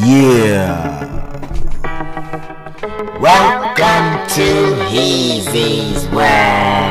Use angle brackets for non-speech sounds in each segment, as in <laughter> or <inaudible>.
Yeah. Welcome to Heezy's World.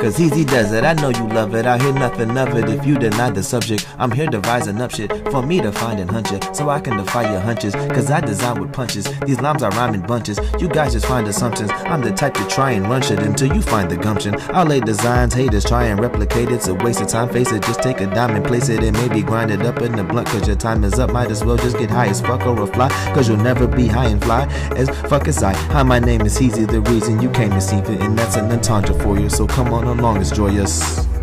Cause Easy does it, I know you love it. I hear nothing of it if you deny the subject. I'm here devising up shit for me to find and hunch it. So I can defy your hunches. Cause I design with punches. These lines are rhyming bunches. You guys just find assumptions. I'm the type to try and run shit until you find the gumption. I'll lay designs, haters try and replicate it. It's a waste of time, face it. Just take a dime and place it and maybe grind it up in the blunt. Cause your time is up. Might as well just get high as fuck or a fly. Cause you'll never be high and fly as fuck as I. Hi, my name is Easy, the reason you came to see it. And that's an entendre for you. So come on along, it's joyous.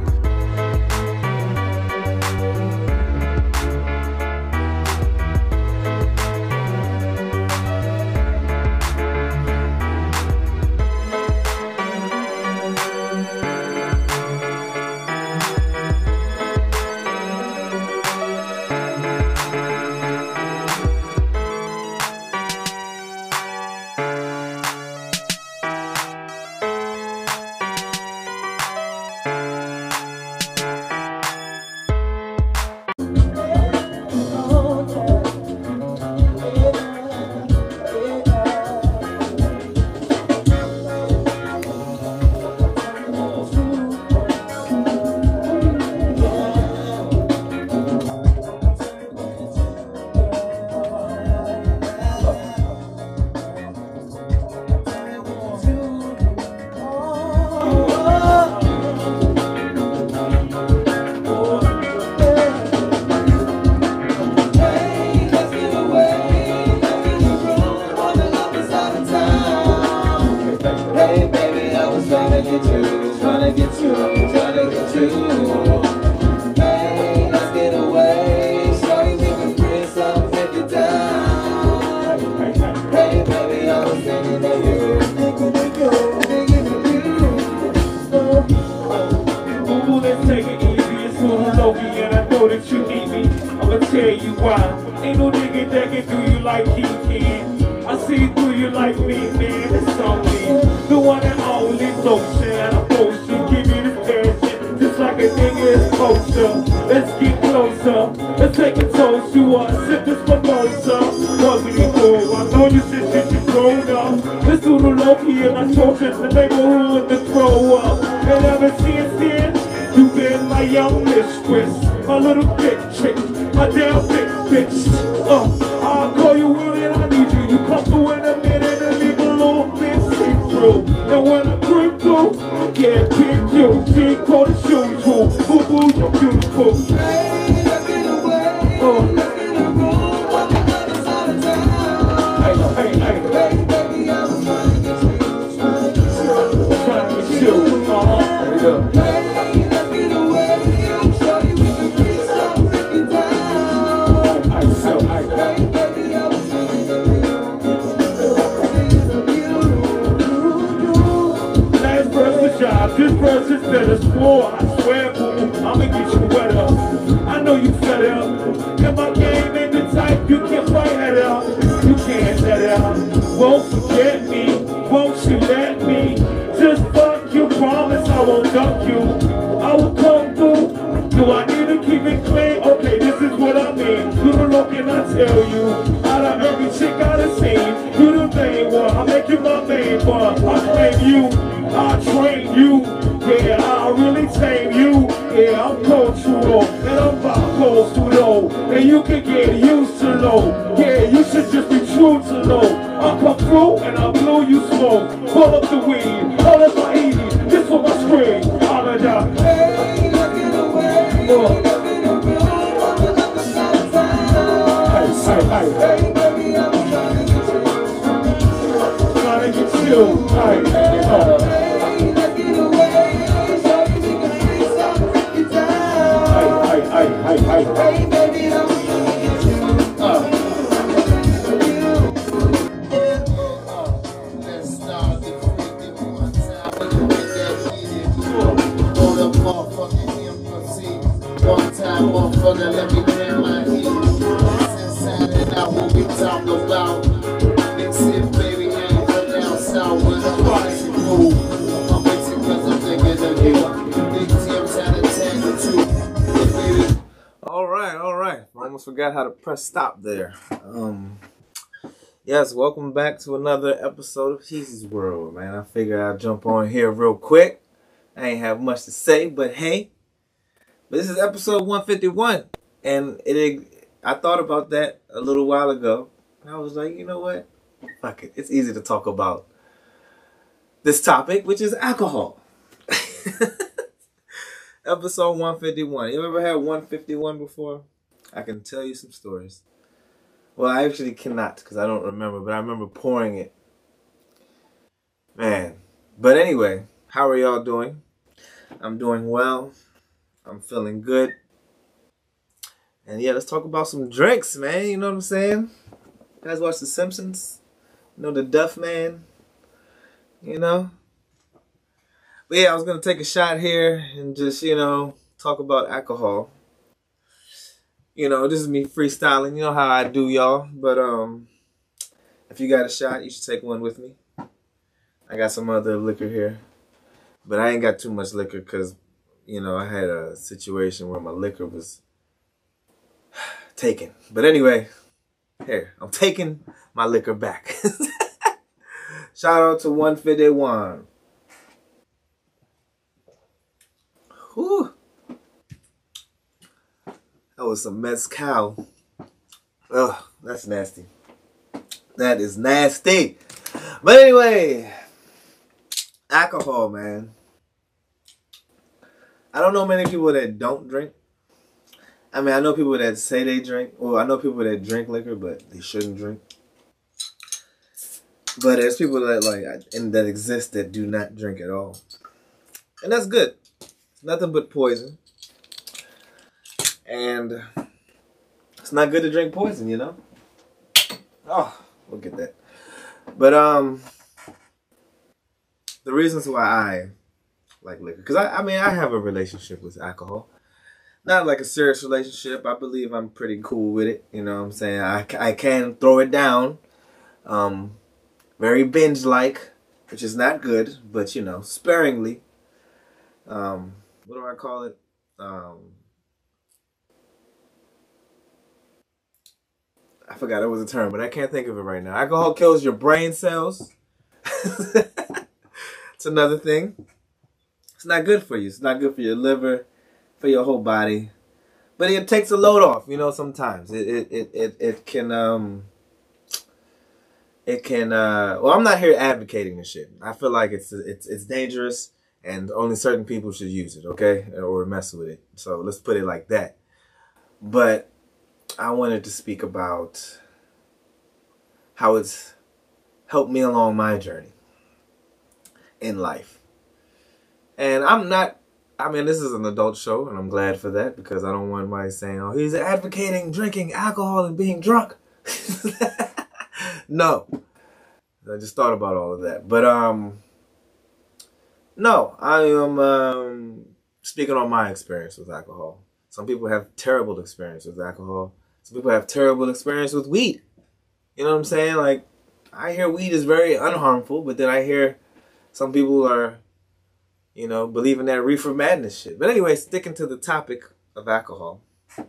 Why. Ain't no nigga that can do you like he can. I see through you like me, man. It's on me. The one and only lotion. I'm supposed to give you this passion. Just like a nigga is to. Let's get closer. Let's take a toast to us. Sip this mimosa. What we do? I know you said that you grown up. It's Hulu Loki, and I told you the neighborhood to throw up. And ever since then, You've been my young mistress, my little bitch chick, my damn bitch. Uh, I'm and I'm bi-coastal, and you can get used to low. Yeah, you should just be true to low. I come through and I blow you smoke. Pull up the weed, all of my easy. This for my screen. All of that. Hey, let's get away. Let's get a room on the other side hey, hey, hey. Hey baby, I was trying to get you. Trying to get you. Hey, let me my about? It, baby, go down south a food. I'm mixing cause I'm thinking of you. Big too. Yeah. All right, all right. I almost forgot how to press stop there. Um, yes, welcome back to another episode of Heezy's World, man. I figured I'd jump on here real quick. I ain't have much to say, but hey, but this is episode 151, and it. I thought about that a little while ago. And I was like, you know what? Fuck it. It's easy to talk about this topic, which is alcohol. <laughs> episode 151. You ever had 151 before? I can tell you some stories. Well, I actually cannot because I don't remember, but I remember pouring it. Man. But anyway, how are y'all doing? I'm doing well. I'm feeling good. And yeah, let's talk about some drinks, man. You know what I'm saying? You guys watch The Simpsons? You know the Duff Man? You know? But yeah, I was gonna take a shot here and just, you know, talk about alcohol. You know, this is me freestyling. You know how I do, y'all. But um if you got a shot, you should take one with me. I got some other liquor here. But I ain't got too much liquor because, you know, I had a situation where my liquor was <sighs> taken. But anyway, here, I'm taking my liquor back. <laughs> Shout out to 151. Whew. That was some mezcal. Ugh, that's nasty. That is nasty. But anyway, alcohol, man. I don't know many people that don't drink. I mean, I know people that say they drink. Well, I know people that drink liquor, but they shouldn't drink. But there's people that like and that exist that do not drink at all, and that's good. It's nothing but poison, and it's not good to drink poison, you know. Oh, look at that. But um, the reasons why I like liquor, because I, I mean, I have a relationship with alcohol. Not like a serious relationship. I believe I'm pretty cool with it. You know what I'm saying? I, I can throw it down. Um, very binge like, which is not good, but you know, sparingly. Um, what do I call it? Um, I forgot it was a term, but I can't think of it right now. Alcohol kills your brain cells. <laughs> it's another thing. It's not good for you. It's not good for your liver, for your whole body. But it takes a load off, you know, sometimes. It it it it, it can um it can uh well i'm not here advocating this shit i feel like it's it's it's dangerous and only certain people should use it okay or mess with it so let's put it like that but i wanted to speak about how it's helped me along my journey in life and i'm not i mean this is an adult show and i'm glad for that because i don't want anybody saying oh he's advocating drinking alcohol and being drunk <laughs> no. I just thought about all of that. But um no, I am um speaking on my experience with alcohol. Some people have terrible experience with alcohol. Some people have terrible experience with weed. You know what I'm saying? Like I hear weed is very unharmful, but then I hear some people are, you know, believing that reefer madness shit. But anyway, sticking to the topic of alcohol. I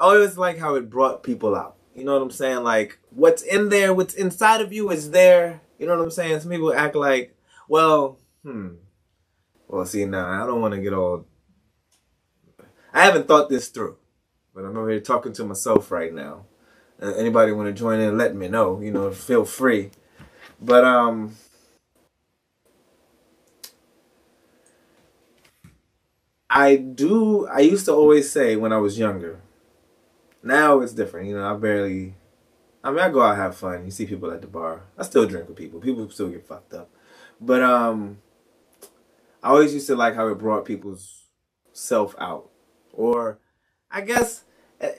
always like how it brought people out. You know what I'm saying? Like what's in there, what's inside of you is there. You know what I'm saying? Some people act like, well, hmm. Well, see now, I don't want to get all. I haven't thought this through, but I'm over here talking to myself right now. Uh, anybody want to join in? Let me know. You know, feel free. But um. I do. I used to always say when I was younger, now it's different. You know, I barely. I mean, I go out have fun. You see people at the bar. I still drink with people. People still get fucked up, but um, I always used to like how it brought people's self out, or I guess eh,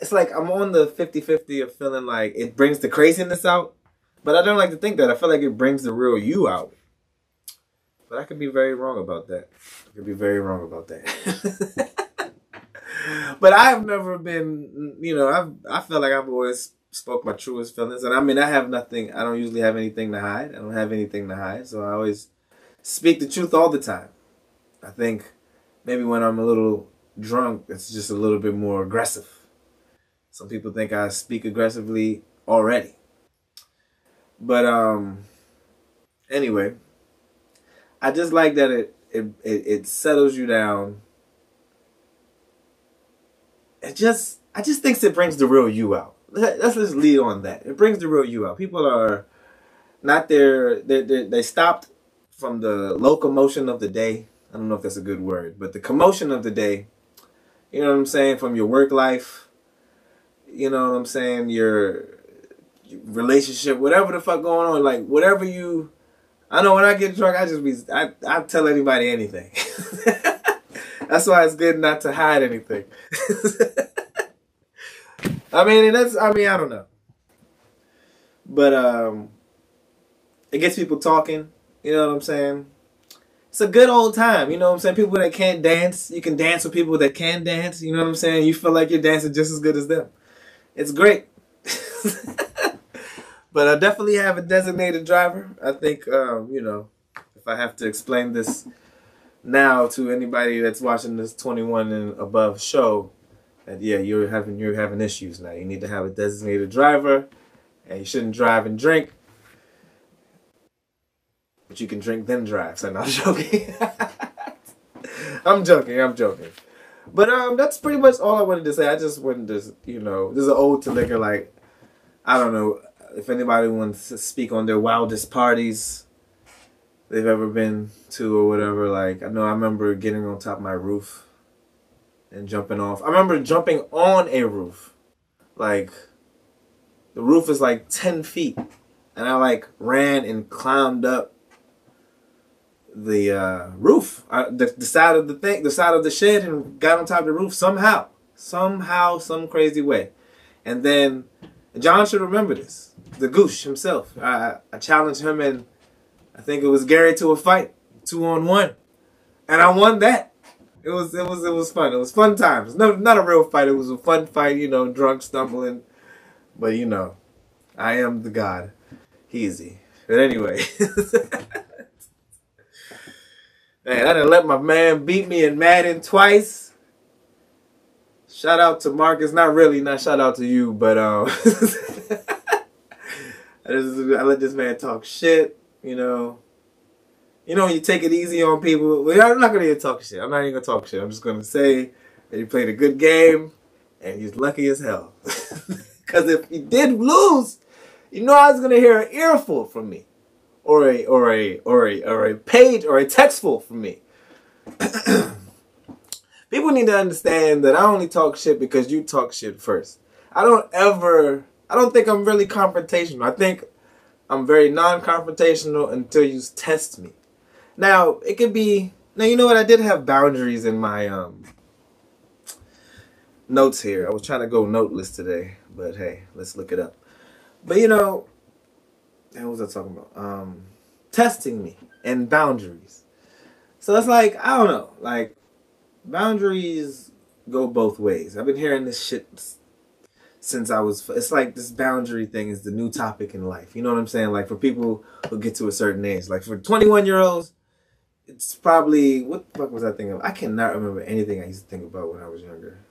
it's like I'm on the 50-50 of feeling like it brings the craziness out, but I don't like to think that. I feel like it brings the real you out. But I could be very wrong about that. I could be very wrong about that. <laughs> but I've never been, you know, I've I feel like I've always spoke my truest feelings, and I mean I have nothing. I don't usually have anything to hide. I don't have anything to hide, so I always speak the truth all the time. I think maybe when I'm a little drunk, it's just a little bit more aggressive. Some people think I speak aggressively already. But um anyway, I just like that it it it, it settles you down. It just I just thinks it brings the real you out. Let- Let's just lead on that. It brings the real you out. People are not there. They they, stopped from the locomotion of the day. I don't know if that's a good word, but the commotion of the day. You know what I'm saying? From your work life. You know what I'm saying? Your relationship, whatever the fuck going on, like whatever you. I know when I get drunk, I just be I I tell anybody anything. <laughs> that's why it's good not to hide anything. <laughs> I mean, and that's I mean I don't know, but um, it gets people talking. You know what I'm saying? It's a good old time. You know what I'm saying? People that can't dance, you can dance with people that can dance. You know what I'm saying? You feel like you're dancing just as good as them. It's great. <laughs> but I definitely have a designated driver. I think, um, you know, if I have to explain this now to anybody that's watching this 21 and above show, that yeah, you're having you're having issues now. You need to have a designated driver, and you shouldn't drive and drink. But you can drink then drive. So I'm not <laughs> joking. I'm joking. I'm joking. But um, that's pretty much all I wanted to say. I just wanted to, you know, there's an old to liquor. Like, I don't know if anybody wants to speak on their wildest parties they've ever been to or whatever. Like, I know I remember getting on top of my roof and jumping off. I remember jumping on a roof. Like, the roof is like 10 feet. And I like ran and climbed up the uh, roof, uh, the, the side of the thing, the side of the shed, and got on top of the roof somehow, somehow, some crazy way. And then John should remember this. The Goosh himself. I, I challenged him, and I think it was Gary to a fight, two on one, and I won that. It was it was it was fun. It was fun times. No, not a real fight. It was a fun fight. You know, drunk, stumbling, but you know, I am the god. Easy. But anyway. <laughs> Man, I didn't let my man beat me in Madden twice. Shout out to Marcus. Not really, not shout out to you, but um <laughs> I, just, I let this man talk shit, you know. You know, you take it easy on people. Well, I'm not gonna even talk shit. I'm not even gonna talk shit. I'm just gonna say that he played a good game and he's lucky as hell. <laughs> Cause if he did lose, you know I was gonna hear an earful from me or a or a or a or a page or a textful from me. <clears throat> People need to understand that I only talk shit because you talk shit first. I don't ever I don't think I'm really confrontational. I think I'm very non-confrontational until you test me. Now, it could be now you know what I did have boundaries in my um notes here. I was trying to go noteless today, but hey, let's look it up. But you know, what was I talking about? Um, testing me and boundaries. So it's like I don't know, like boundaries go both ways. I've been hearing this shit since I was. It's like this boundary thing is the new topic in life. You know what I'm saying? Like for people who get to a certain age, like for 21 year olds, it's probably what the fuck was I thinking? Of? I cannot remember anything I used to think about when I was younger.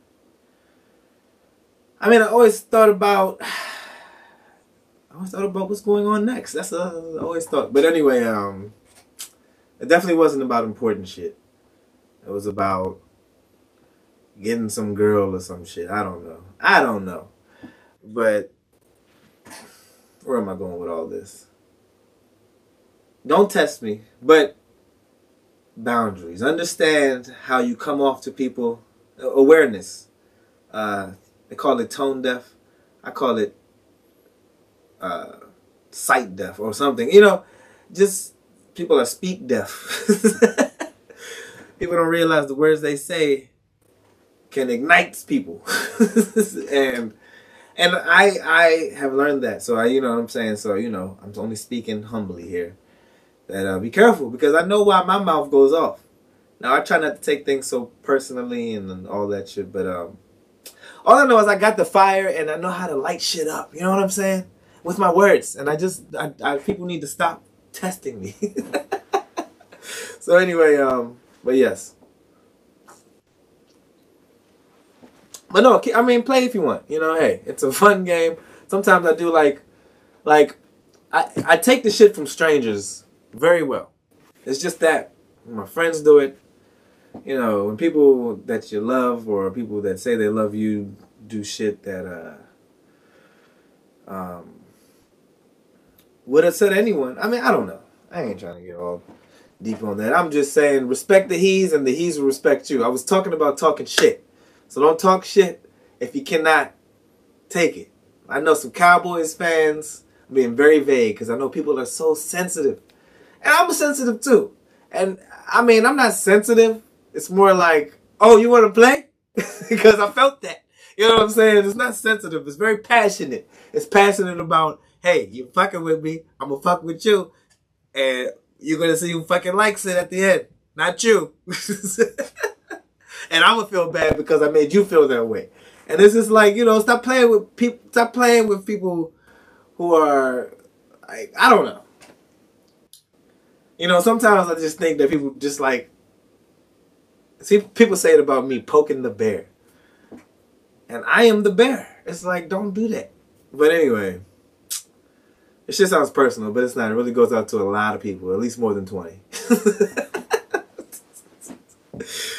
I mean, I always thought about. <sighs> I always thought about what's going on next. That's uh, I always thought. But anyway, um, it definitely wasn't about important shit. It was about getting some girl or some shit. I don't know. I don't know. But where am I going with all this? Don't test me, but boundaries. Understand how you come off to people. Awareness. Uh, they call it tone deaf. I call it uh, sight deaf or something. You know, just people are speak deaf. <laughs> people don't realize the words they say can ignite people, <laughs> and and I I have learned that. So I you know what I'm saying. So you know I'm only speaking humbly here. That uh, be careful because I know why my mouth goes off. Now I try not to take things so personally and, and all that shit, but um, all I know is I got the fire and I know how to light shit up. You know what I'm saying? With my words, and I just I, I people need to stop testing me. <laughs> so anyway, um, but yes. But no, I mean, play if you want. You know, hey, it's a <laughs> fun game. Sometimes I do like, like, I I take the shit from strangers very well. It's just that my friends do it. You know, when people that you love or people that say they love you do shit that uh um would have said anyone. I mean, I don't know. I ain't trying to get all deep on that. I'm just saying respect the he's and the he's will respect you. I was talking about talking shit. So don't talk shit if you cannot take it. I know some Cowboys fans being very vague because I know people are so sensitive. And I'm sensitive too. And I mean, I'm not sensitive. It's more like, oh, you want to play? <laughs> because I felt that. You know what I'm saying? It's not sensitive. It's very passionate. It's passionate about, hey, you fucking with me. I'm going to fuck with you. And you're going to see who fucking likes it at the end. Not you. <laughs> and going to feel bad because I made you feel that way. And it's just like, you know, stop playing with people, stop playing with people who are, like, I don't know. You know, sometimes I just think that people just like, see, people say it about me poking the bear. And I am the bear. It's like, don't do that. But anyway, it just sounds personal, but it's not. It really goes out to a lot of people, at least more than 20. <laughs>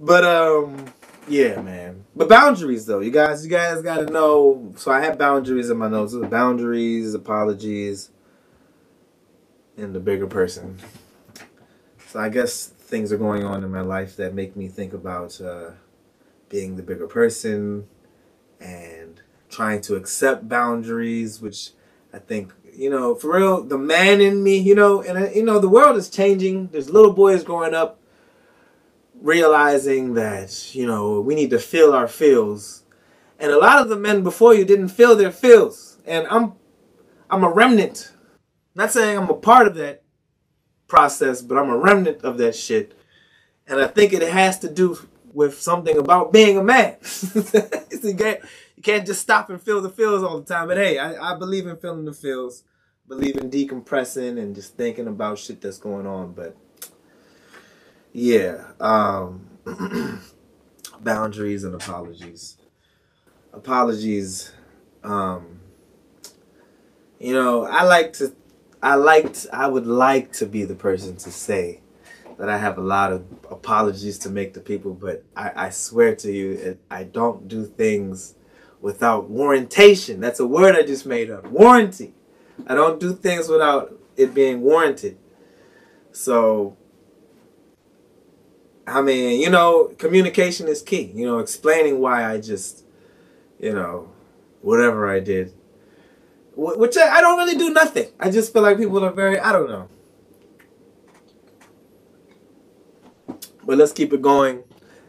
but, um, yeah, man. But boundaries, though, you guys, you guys got to know. So I have boundaries in my notes. Boundaries, apologies, and the bigger person. So I guess things are going on in my life that make me think about uh, being the bigger person and trying to accept boundaries, which I think you know, for real, the man in me, you know, and uh, you know, the world is changing. There's little boys growing up realizing that, you know, we need to feel our feels. And a lot of the men before you didn't feel their feels. And I'm I'm a remnant. Not saying I'm a part of that process, but I'm a remnant of that shit. And I think it has to do with something about being a man. <laughs> you, can't, just stop and feel the feels all the time. But hey, I, I believe in feeling the feels believe in decompressing and just thinking about shit that's going on. But yeah, um, <clears throat> boundaries and apologies. Apologies. Um, you know, I like to, I liked, I would like to be the person to say that I have a lot of apologies to make to people, but I, I swear to you, I don't do things without warrantation. That's a word I just made up. Warranty. I don't do things without it being warranted. So, I mean, you know, communication is key. You know, explaining why I just, you know, whatever I did. Which I, I don't really do nothing. I just feel like people are very, I don't know. But let's keep it going.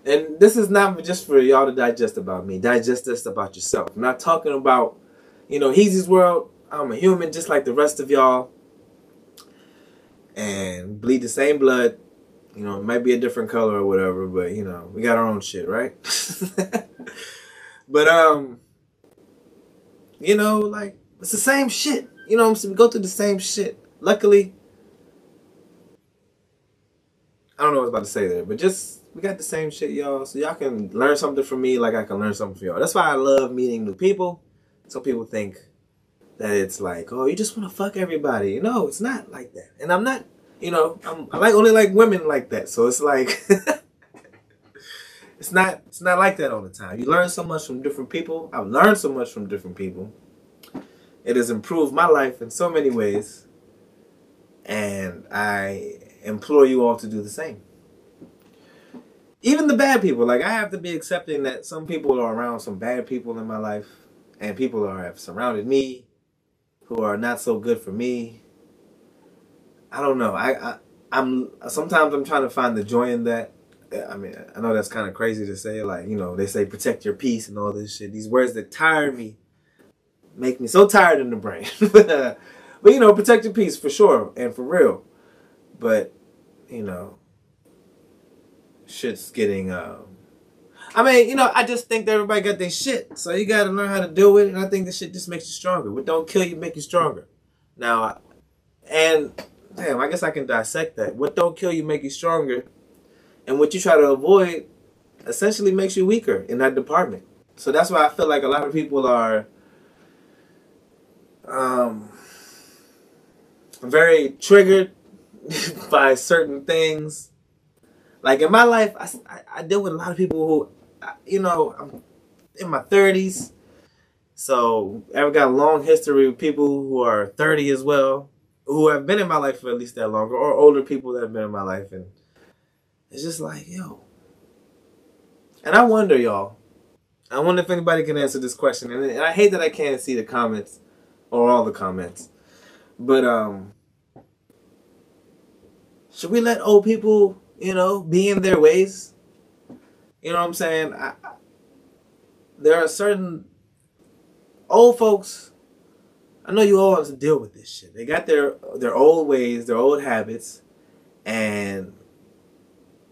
And this is not just for y'all to digest about me. Digest this about yourself. I'm not talking about, you know, Heezy's World. I'm a human just like the rest of y'all. And bleed the same blood. You know, it might be a different color or whatever, but you know, we got our own shit, right? <laughs> but um you know, like it's the same shit. You know, I'm saying we go through the same shit. Luckily, I don't know what I was about to say there, but just we got the same shit, y'all. So y'all can learn something from me like I can learn something from y'all. That's why I love meeting new people. Some people think that it's like, oh, you just want to fuck everybody. No, it's not like that. And I'm not, you know, I'm, I like only like women like that. So it's like, <laughs> it's not, it's not like that all the time. You learn so much from different people. I've learned so much from different people. It has improved my life in so many ways. And I implore you all to do the same. Even the bad people, like I have to be accepting that some people are around some bad people in my life, and people are have surrounded me who are not so good for me. I don't know. I, I I'm sometimes I'm trying to find the joy in that. I mean, I know that's kind of crazy to say. Like, you know, they say protect your peace and all this shit. These words that tire me, make me so tired in the brain. <laughs> but, you know, protect your peace for sure and for real. But you know, shit's getting um, I mean, you know, I just think that everybody got their shit. So you got to learn how to deal with it. And I think this shit just makes you stronger. What don't kill you make you stronger. Now, and damn, I guess I can dissect that. What don't kill you make you stronger. And what you try to avoid essentially makes you weaker in that department. So that's why I feel like a lot of people are um, very triggered <laughs> by certain things. Like in my life, I, I, deal with a lot of people who, you know, I'm in my 30s. So I've got a long history with people who are 30 as well, who have been in my life for at least that longer, or older people that have been in my life. And it's just like, yo. And I wonder, y'all, I wonder if anybody can answer this question. And I hate that I can't see the comments or all the comments. But um should we let old people, you know, be in their ways? You know what I'm saying? I, I- there are certain old folks. I know you all have to deal with this shit. They got their their old ways, their old habits, and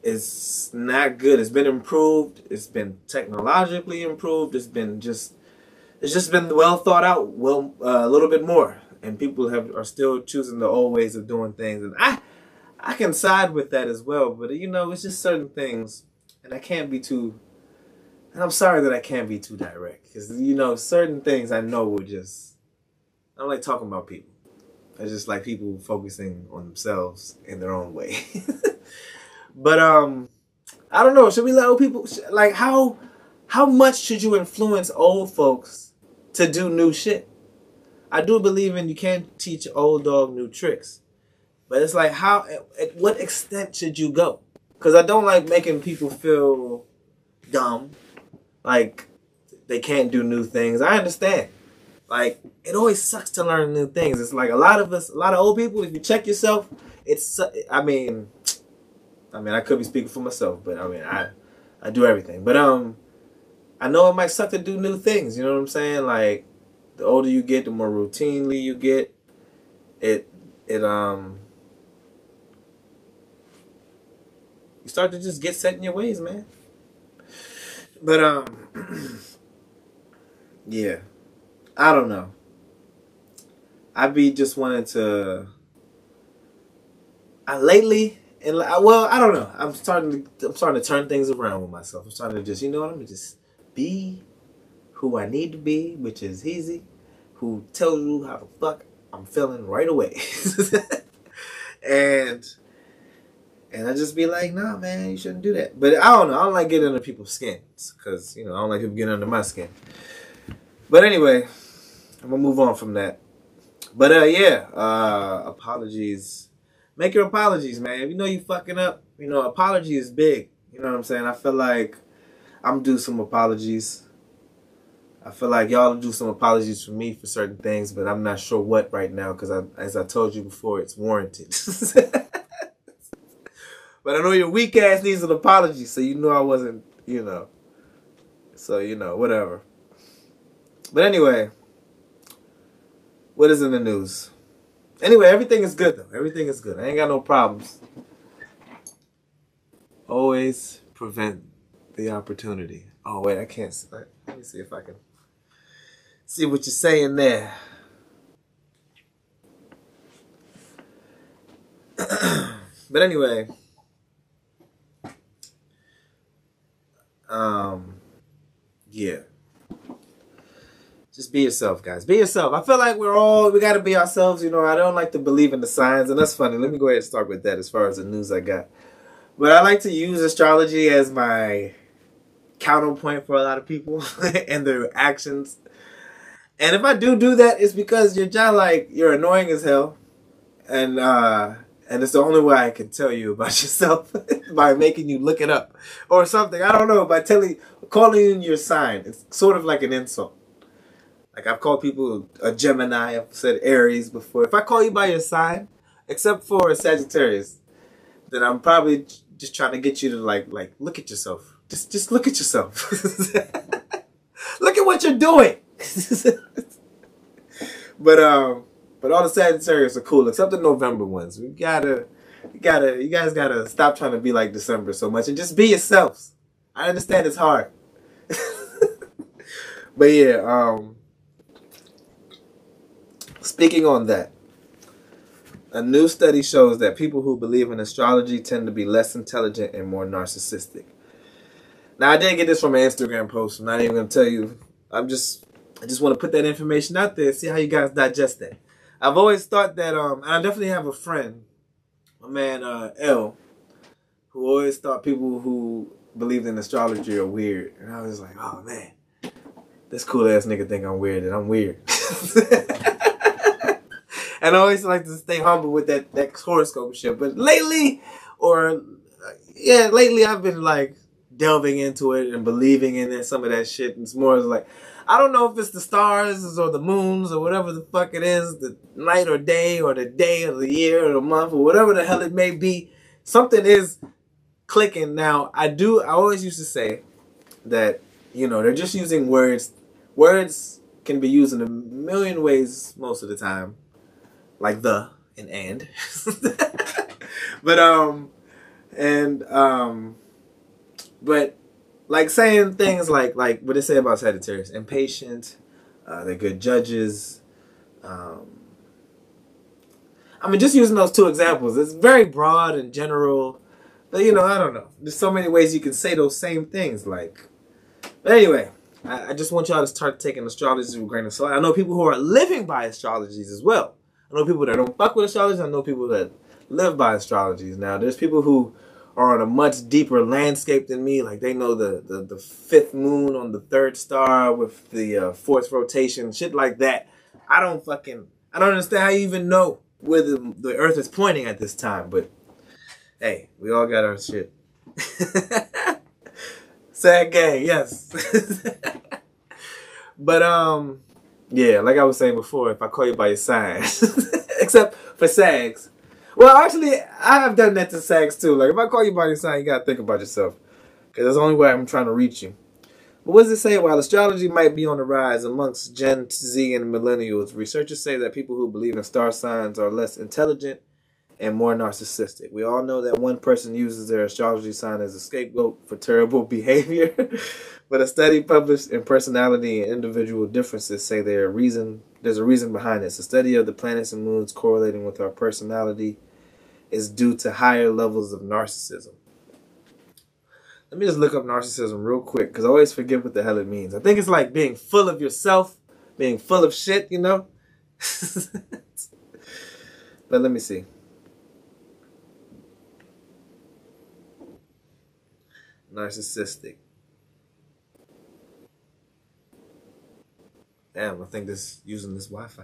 it's not good. It's been improved. It's been technologically improved. It's been just it's just been well thought out, well uh, a little bit more, and people have are still choosing the old ways of doing things, and I I can side with that as well. But you know, it's just certain things, and I can't be too. And I'm sorry that I can't be too direct, because you know, certain things I know will just. I don't like talking about people. I just like people focusing on themselves in their own way. <laughs> but um, I don't know. Should we let old people like how how much should you influence old folks to do new shit? I do believe in you can't teach old dog new tricks, but it's like how at, at what extent should you go? Because I don't like making people feel dumb, like they can't do new things. I understand. Like it always sucks to learn new things. It's like a lot of us, a lot of old people. If you check yourself, it's. I mean, I mean, I could be speaking for myself, but I mean, I, I do everything. But um, I know it might suck to do new things. You know what I'm saying? Like, the older you get, the more routinely you get. It it um. You start to just get set in your ways, man. But um. <clears throat> yeah, I don't know. I'd be just wanting to. I lately and well, I don't know. I'm starting to I'm starting to turn things around with myself. I'm starting to just you know what I'm just be who I need to be, which is easy. Who tells you how the fuck I'm feeling right away, <laughs> and and I just be like, nah, man, you shouldn't do that. But I don't know. I don't like getting under people's skins because you know I don't like people getting under my skin. But anyway, I'm gonna move on from that. But uh, yeah, uh, apologies. Make your apologies, man. If you know you fucking up, you know apology is big. You know what I'm saying? I feel like I'm due some apologies. I feel like y'all do some apologies for me for certain things, but I'm not sure what right now because, I, as I told you before, it's warranted. <laughs> but I know your weak ass needs an apology, so you know I wasn't, you know. So you know, whatever. But anyway, what is in the news? Anyway, everything is good though. Everything is good. I ain't got no problems. Always prevent the opportunity. Oh wait, I can't. Let me see if I can see what you're saying there. <clears throat> but anyway, um, yeah. Just be yourself, guys. Be yourself. I feel like we're all we gotta be ourselves. You know, I don't like to believe in the signs, and that's funny. Let me go ahead and start with that as far as the news I got. But I like to use astrology as my counterpoint for a lot of people <laughs> and their actions. And if I do do that, it's because you're just like you're annoying as hell, and uh, and it's the only way I can tell you about <laughs> yourself <laughs> by making you look it up or something. I don't know by telling calling in your sign. It's sort of like an insult. Like I've called people a Gemini. I've said Aries before. If I call you by your sign, except for a Sagittarius, then I'm probably just trying to get you to like like look at yourself. Just just look at yourself. <laughs> look at what you're doing. <laughs> but um, but all the Sagittarius are cool except the November ones. We gotta, you gotta, you guys gotta stop trying to be like December so much and just be yourselves. I understand it's hard. <laughs> but yeah, um, speaking on that, a new study shows that people who believe in astrology tend to be less intelligent and more narcissistic. Now I didn't get this from an Instagram post. I'm not even gonna tell you. I'm just I just want to put that information out there. See how you guys digest that. I've always thought that um and I definitely have a friend, a man uh L, who always thought people who believed in astrology are weird. And I was like, oh man, this cool ass nigga think I'm weird and I'm weird. <laughs> and I always like to stay humble with that that horoscope shit. But lately, or yeah, lately I've been like delving into it and believing in it, some of that shit. And it's more like I don't know if it's the stars or the moons or whatever the fuck it is, the night or day or the day of the year or the month or whatever the hell it may be. Something is clicking now. I do. I always used to say that you know they're just using words. Words can be used in a million ways most of the time, like the and and. <laughs> but um, and um, but like saying things like like what they say about Sagittarius, impatient, uh, they're good judges. Um, I mean, just using those two examples, it's very broad and general. But you know, I don't know. There's so many ways you can say those same things. Like, but anyway, I, I just want y'all to start taking astrology with a grain of salt. I know people who are living by astrologies as well. I know people that don't fuck with astrology. I know people that live by astrologies. Now, there's people who are on a much deeper landscape than me. Like they know the the, the fifth moon on the third star with the uh, fourth rotation, shit like that. I don't fucking I don't understand how you even know where the, the Earth is pointing at this time. But hey, we all got our shit. <laughs> Sad gang, yes. <laughs> but um, yeah, like I was saying before, if I call you by your sign, <laughs> except for sags. Well, actually, I have done that to sags too. Like if I call you by your sign, you gotta think about yourself, because that's the only way I'm trying to reach you. But what does it say? While astrology might be on the rise amongst Gen Z and millennials, researchers say that people who believe in star signs are less intelligent and more narcissistic. We all know that one person uses their astrology sign as a scapegoat for terrible <laughs> behavior, but a study published in Personality and Individual Differences say there are reason there's a reason behind this. A study of the planets and moons correlating with our personality is due to higher levels of narcissism. Let me just look up narcissism real quick because I always forget what the hell it means. I think it's like being full of yourself, being full of shit, you know? <laughs> but let me see. Narcissistic. Damn, I think this using this Wi-Fi.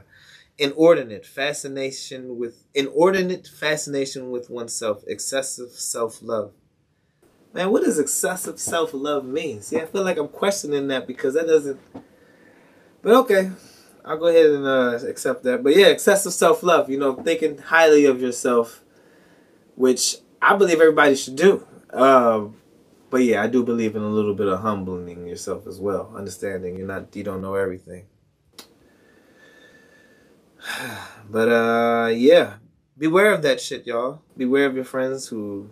Inordinate fascination with inordinate fascination with oneself, excessive self-love. Man, what does excessive self-love mean? See, I feel like I'm questioning that because that doesn't. But okay, I'll go ahead and uh, accept that. But yeah, excessive self-love. You know, thinking highly of yourself, which I believe everybody should do. Um, but yeah, I do believe in a little bit of humbling yourself as well, understanding you're not, you don't know everything. <sighs> But uh, yeah, beware of that shit, y'all. Beware of your friends who,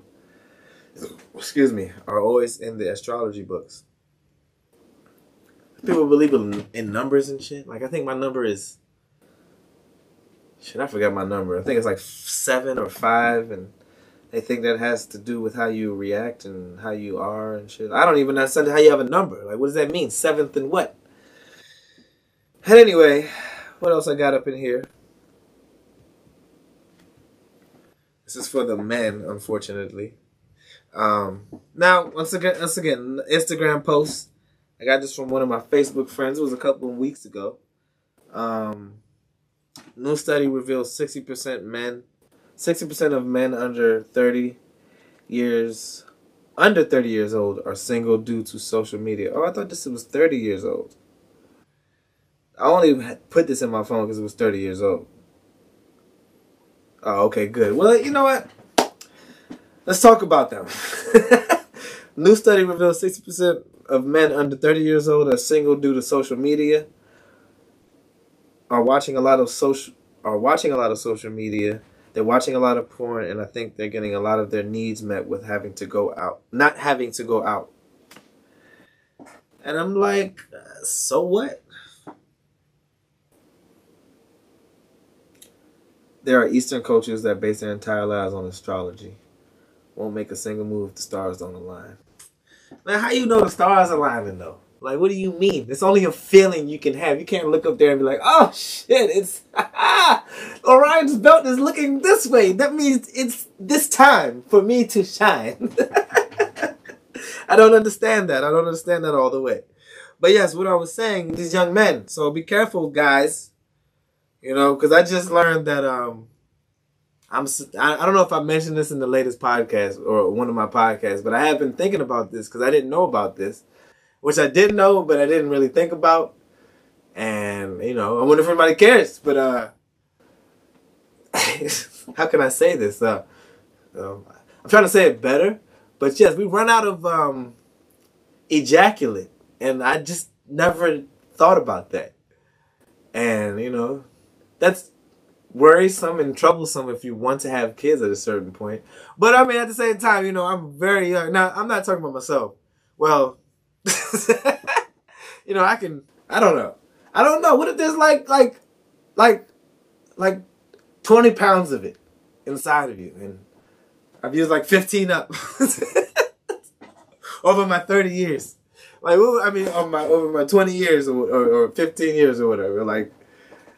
excuse me, are always in the astrology books. People believe in, in numbers and shit. Like I think my number is, shit, I forgot my number. I think it's like seven or five, and they think that has to do with how you react and how you are and shit. I don't even understand how you have a number. Like, what does that mean? Seventh and what? And anyway, what else I got up in here? This is for the men, unfortunately. Um, now, once again, once again, Instagram post. I got this from one of my Facebook friends. It was a couple of weeks ago. Um, new study reveals 60% men, 60% of men under 30 years, under 30 years old are single due to social media. Oh, I thought this was 30 years old. I only put this in my phone because it was 30 years old. Oh, okay, good. Well, you know what? Let's talk about them. <laughs> New study reveals 60% of men under 30 years old are single due to social media. Are watching a lot of social are watching a lot of social media. They're watching a lot of porn and I think they're getting a lot of their needs met with having to go out, not having to go out. And I'm like, so what? There are Eastern cultures that base their entire lives on astrology. Won't make a single move if the stars don't align. Man, how you know the stars aligning though? Like, what do you mean? It's only a feeling you can have. You can't look up there and be like, oh shit, it's <laughs> ah, Orion's belt is looking this way. That means it's this time for me to shine. <laughs> I don't understand that. I don't understand that all the way. But yes, what I was saying, these young men. So be careful, guys. You know, because I just learned that um, I'm. I don't know if I mentioned this in the latest podcast or one of my podcasts, but I have been thinking about this because I didn't know about this, which I did know, but I didn't really think about. And you know, I wonder if anybody cares. But uh, <laughs> how can I say this? Uh, um, I'm trying to say it better, but yes, we run out of um, ejaculate, and I just never thought about that. And you know, that's worrisome and troublesome if you want to have kids at a certain point. But I mean, at the same time, you know, I'm very young. Now, I'm not talking about myself. Well, <laughs> you know, I can. I don't know. I don't know. What if there's like, like, like, like, twenty pounds of it inside of you, and I've used like fifteen up <laughs> over my thirty years. Like, I mean, over my over my twenty years or, or, or fifteen years or whatever. Like,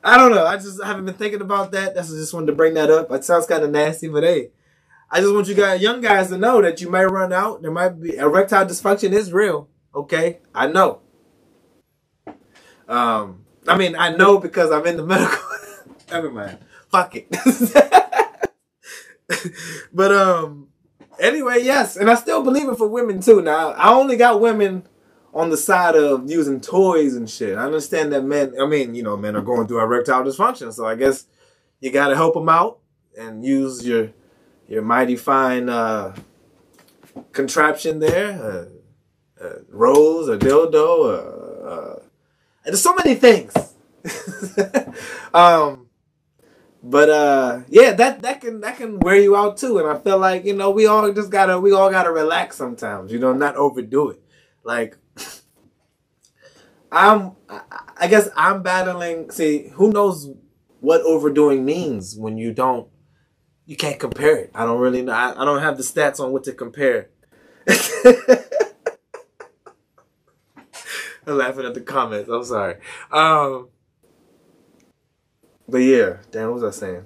I don't know. I just haven't been thinking about that. That's just wanted to bring that up. It sounds kind of nasty, but hey, I just want you guys, young guys, to know that you might run out. There might be erectile dysfunction is real. Okay, I know. Um, I mean, I know because I'm in the <laughs> medical. Never mind. Fuck it. <laughs> but um, anyway, yes, and I still believe it for women too. Now, I only got women on the side of using toys and shit. I understand that men, I mean, you know, men are going through erectile dysfunction, so I guess you got to help them out and use your your mighty fine uh, contraption there, uh, uh, rose or dildo. Uh, uh, and there's so many things. <laughs> um, but uh, yeah, that that can that can wear you out too. And I feel like you know we all just gotta we all gotta relax sometimes. You know, not overdo it. Like <laughs> I'm, I- guess I'm battling. See, who knows what overdoing means when you don't, you can't compare it. I don't really know. I, I don't have the stats on what to compare. <laughs> I'm laughing at the comments. I'm sorry. Um, but yeah, damn, what was I saying?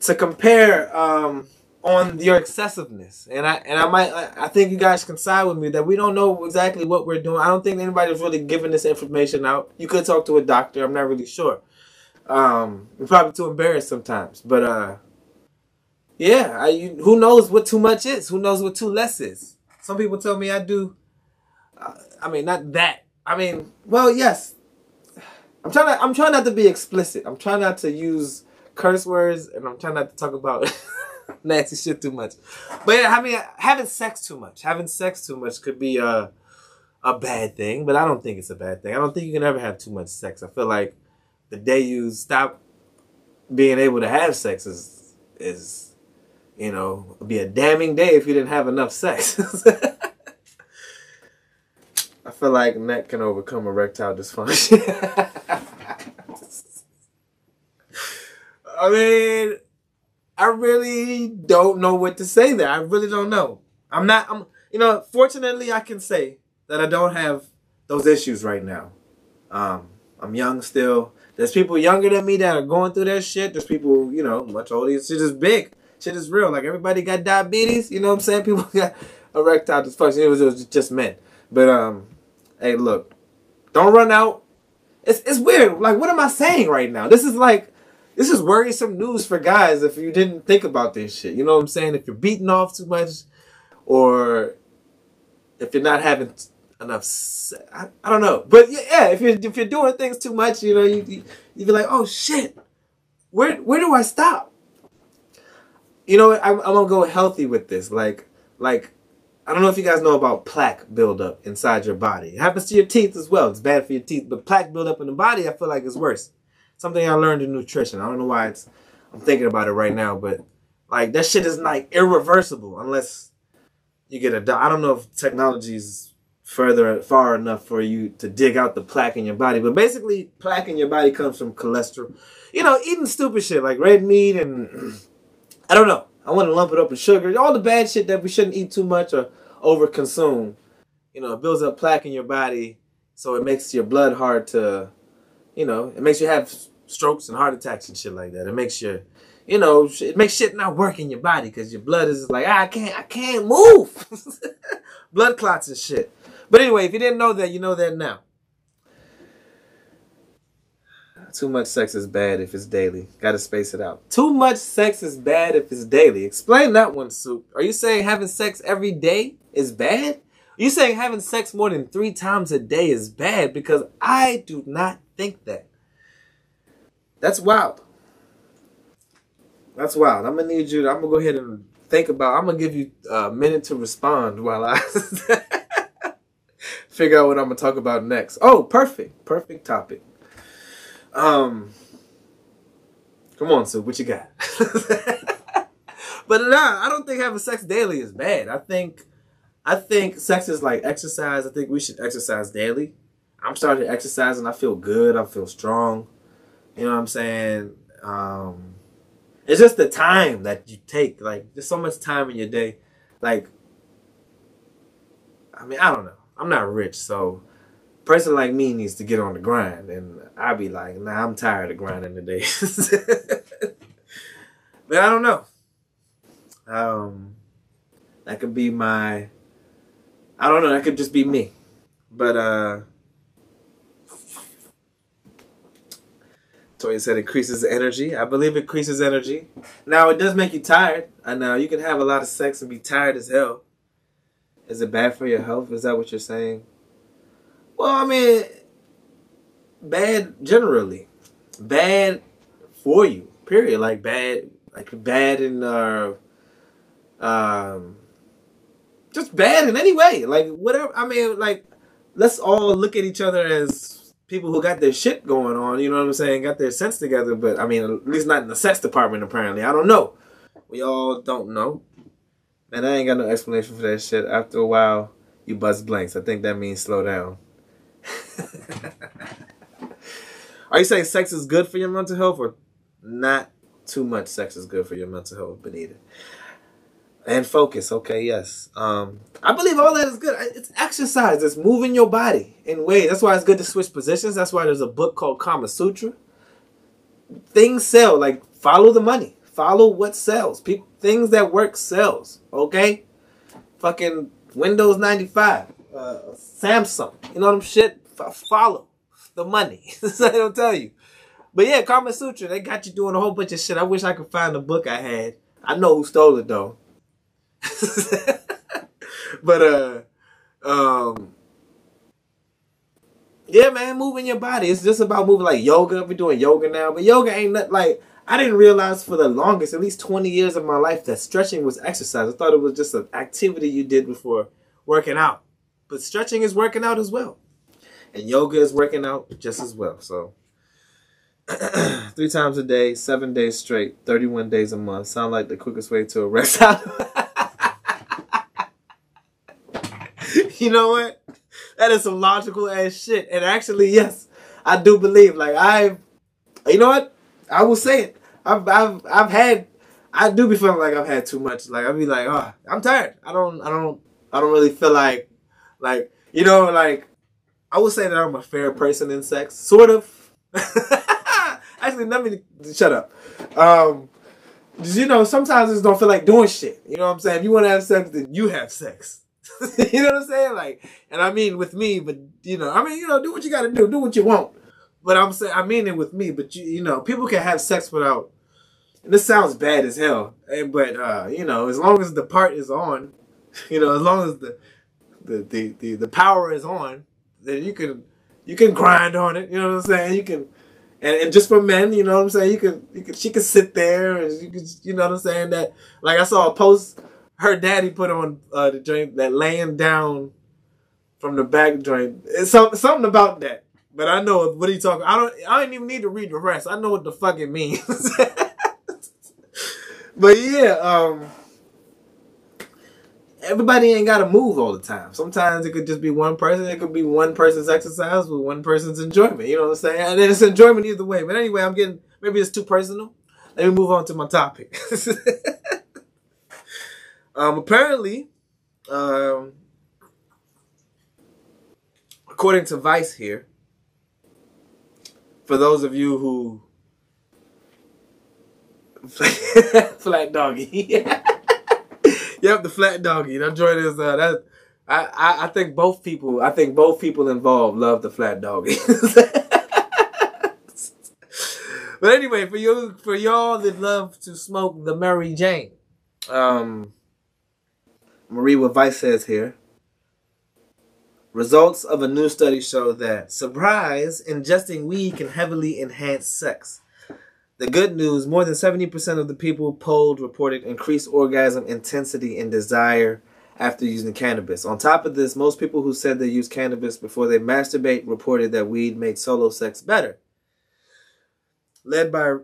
To compare um, on your excessiveness, and I and I might I think you guys can side with me that we don't know exactly what we're doing. I don't think anybody's really giving this information out. You could talk to a doctor. I'm not really sure. Um, we're probably too embarrassed sometimes, but uh, yeah, I, you, who knows what too much is? Who knows what too less is? Some people tell me I do. Uh, I mean, not that. I mean, well, yes. I'm trying to. I'm trying not to be explicit. I'm trying not to use curse words, and I'm trying not to talk about <laughs> nasty shit too much. But yeah, mean, having sex too much, having sex too much could be a a bad thing. But I don't think it's a bad thing. I don't think you can ever have too much sex. I feel like the day you stop being able to have sex is is you know be a damning day if you didn't have enough sex. <laughs> I feel like that can overcome erectile dysfunction. <laughs> I mean, I really don't know what to say there. I really don't know. I'm not. I'm. You know, fortunately, I can say that I don't have those issues right now. Um, I'm young still. There's people younger than me that are going through that shit. There's people, you know, much older. Shit is big. Shit is real. Like everybody got diabetes. You know what I'm saying? <laughs> People got erectile dysfunction. It was, it was just men. But um, hey, look, don't run out. It's it's weird. Like, what am I saying right now? This is like, this is worrisome news for guys if you didn't think about this shit. You know what I'm saying? If you're beating off too much, or if you're not having enough, I, I don't know. But yeah, yeah, if you're if you're doing things too much, you know, you you you be like, oh shit, where where do I stop? You know. I'm, I'm gonna go healthy with this. Like like I don't know if you guys know about plaque buildup inside your body. It happens to your teeth as well. It's bad for your teeth, but plaque buildup in the body, I feel like is worse. Something I learned in nutrition. I don't know why it's. I'm thinking about it right now, but like that shit is like irreversible unless you get a. I do- I don't know if technology's further far enough for you to dig out the plaque in your body, but basically, plaque in your body comes from cholesterol. You know, eating stupid shit like red meat and <clears throat> I don't know. I want to lump it up with sugar. All the bad shit that we shouldn't eat too much or over consume. You know, it builds up plaque in your body, so it makes your blood hard to, you know, it makes you have strokes and heart attacks and shit like that. It makes your, you know, it makes shit not work in your body because your blood is like, ah, I can't, I can't move. <laughs> blood clots and shit. But anyway, if you didn't know that, you know that now. Too much sex is bad if it's daily. Gotta space it out. Too much sex is bad if it's daily. Explain that one, Soup. Are you saying having sex every day is bad? Are you saying having sex more than three times a day is bad? Because I do not think that. That's wild. That's wild. I'm gonna need you. To, I'm gonna go ahead and think about. I'm gonna give you a minute to respond while I <laughs> figure out what I'm gonna talk about next. Oh, perfect, perfect topic. Um, come on, Sue, what you got? <laughs> but nah, I don't think having sex daily is bad. I think, I think sex is like exercise. I think we should exercise daily. I'm starting to exercise and I feel good. I feel strong. You know what I'm saying? Um, it's just the time that you take. Like, there's so much time in your day. Like, I mean, I don't know. I'm not rich, so person like me needs to get on the grind, and I'd be like, nah, I'm tired of grinding today. <laughs> but I don't know. Um, that could be my. I don't know. That could just be me, but uh. Toya said increases energy. I believe it increases energy. Now it does make you tired. I know you can have a lot of sex and be tired as hell. Is it bad for your health? Is that what you're saying? Well, I mean, bad generally, bad for you. Period. Like bad, like bad in uh, um, just bad in any way. Like whatever. I mean, like let's all look at each other as people who got their shit going on. You know what I'm saying? Got their sense together. But I mean, at least not in the sex department. Apparently, I don't know. We all don't know. And I ain't got no explanation for that shit. After a while, you bust blanks. I think that means slow down. Are you saying sex is good for your mental health or not too much sex is good for your mental health, Benita? And focus, okay, yes. Um, I believe all that is good. It's exercise. It's moving your body in ways. That's why it's good to switch positions. That's why there's a book called Kama Sutra. Things sell. Like follow the money. Follow what sells. People, things that work sells. Okay. Fucking Windows 95 uh, Samsung. You know what I'm shit? F- follow the money. <laughs> What I'll tell you. But yeah, Kama Sutra, they got you doing a whole bunch of shit. I wish I could find the book I had. I know who stole it though. <laughs> but uh um yeah, man, moving your body. It's just about moving like yoga. We're doing yoga now, but yoga ain't nothing like I didn't realize for the longest, at least 20 years of my life, that stretching was exercise. I thought it was just an activity you did before working out. But stretching is working out as well. And yoga is working out just as well. So <clears throat> three times a day, seven days straight, 31 days a month. Sound like the quickest way to arrest <laughs> out. <laughs> you know what? That is some logical ass shit. And actually, yes, I do believe. Like I, you know what? I will say it. I've I've I've had. I do be feeling like I've had too much. Like I'll be like, oh, I'm tired. I don't I don't I don't really feel like like, you know, like, I would say that I'm a fair person in sex, sort of. <laughs> Actually, let me shut up. Um, you know, sometimes I just don't feel like doing shit. You know what I'm saying? If you want to have sex, then you have sex. <laughs> you know what I'm saying? Like, and I mean with me, but you know, I mean, you know, do what you got to do, do what you want. But I'm saying, I mean it with me. But you, you know, people can have sex without. And this sounds bad as hell, and but uh, you know, as long as the part is on, <laughs> you know, as long as the the, the, the, the power is on, then you can you can grind on it. You know what I'm saying? You can and, and just for men, you know what I'm saying? You can you can she can sit there and you can you know what I'm saying? That like I saw a post her daddy put on uh, the joint that laying down from the back joint. It's some, something about that. But I know what are you talking. I don't. I don't even need to read the rest. I know what the fuck it means. <laughs> but yeah, um, everybody ain't got to move all the time. Sometimes it could just be one person. It could be one person's exercise with one person's enjoyment. You know what I'm saying? And it's enjoyment either way. But anyway, I'm getting maybe it's too personal. Let me move on to my topic. <laughs> Um, apparently, um, according to Vice here, for those of you who <laughs> flat doggy, <laughs> yep, the flat doggy. Joint is uh, that. I, I I think both people. I think both people involved love the flat doggy. <laughs> but anyway, for you, for y'all that love to smoke the Mary Jane, um, I'm read what Vice says here. Results of a new study show that surprise, ingesting weed can heavily enhance sex. The good news: more than 70% of the people polled reported increased orgasm intensity and desire after using cannabis. On top of this, most people who said they used cannabis before they masturbate reported that weed made solo sex better. Led by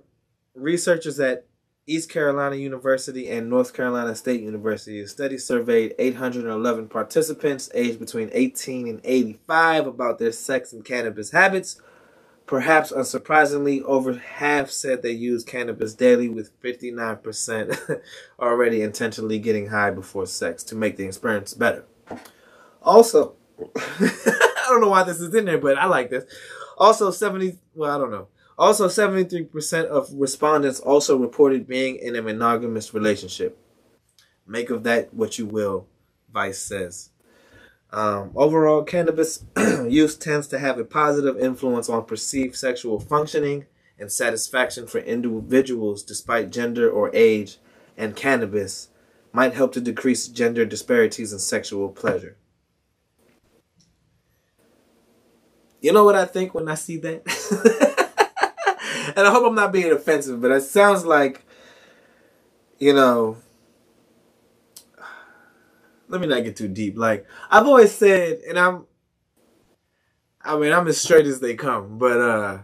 researchers at East Carolina University and North Carolina State University, the study surveyed 811 participants aged between 18 and 85 about their sex and cannabis habits. Perhaps unsurprisingly, over half said they use cannabis daily, with 59% <laughs> already intentionally getting high before sex to make the experience better. Also, <laughs> I don't know why this is in there, but I like this. Also, 70, well, I don't know. Also, 73% of respondents also reported being in a monogamous relationship. Make of that what you will, Vice says. Um, overall, cannabis <clears throat> use tends to have a positive influence on perceived sexual functioning and satisfaction for individuals despite gender or age, and cannabis might help to decrease gender disparities in sexual pleasure. You know what I think when I see that? <laughs> and I hope I'm not being offensive, but it sounds like, you know, let me not get too deep. Like I've always said, and I'm, I mean, I'm as straight as they come, but uh,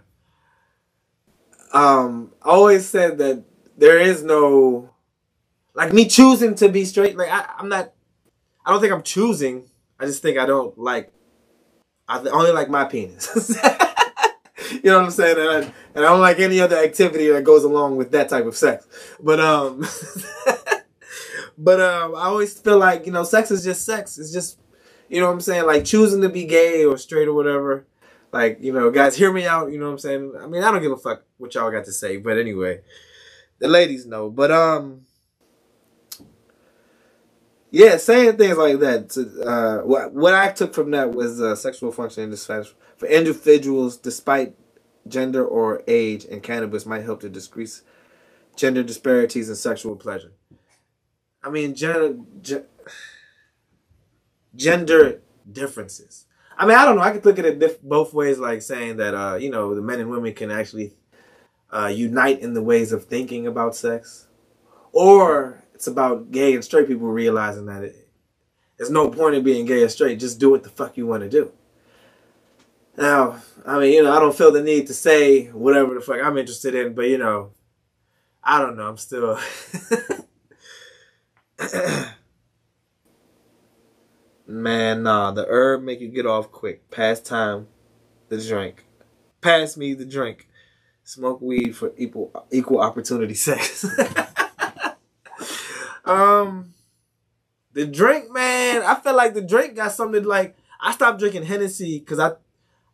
um, I always said that there is no, like me choosing to be straight. Like I, I'm not, I don't think I'm choosing. I just think I don't like, I only like my penis. <laughs> you know what I'm saying? And I, and I don't like any other activity that goes along with that type of sex. But um. <laughs> But um, I always feel like you know, sex is just sex. It's just you know what I'm saying, like choosing to be gay or straight or whatever. Like you know, guys, hear me out. You know what I'm saying. I mean, I don't give a fuck what y'all got to say, but anyway, the ladies know. But um, yeah, saying things like that. To, uh, what what I took from that was uh, sexual functioning for individuals, despite gender or age, and cannabis might help to decrease gender disparities in sexual pleasure. I mean, gender, gender differences. I mean, I don't know. I could look at it diff- both ways, like saying that, uh, you know, the men and women can actually uh, unite in the ways of thinking about sex. Or it's about gay and straight people realizing that it, there's no point in being gay or straight. Just do what the fuck you want to do. Now, I mean, you know, I don't feel the need to say whatever the fuck I'm interested in, but, you know, I don't know. I'm still. <laughs> <clears throat> Man, nah, the herb make you get off quick. Pass time the drink. Pass me the drink. Smoke weed for equal equal opportunity sex. <laughs> um the drink, man, I feel like the drink got something like I stopped drinking Hennessy because I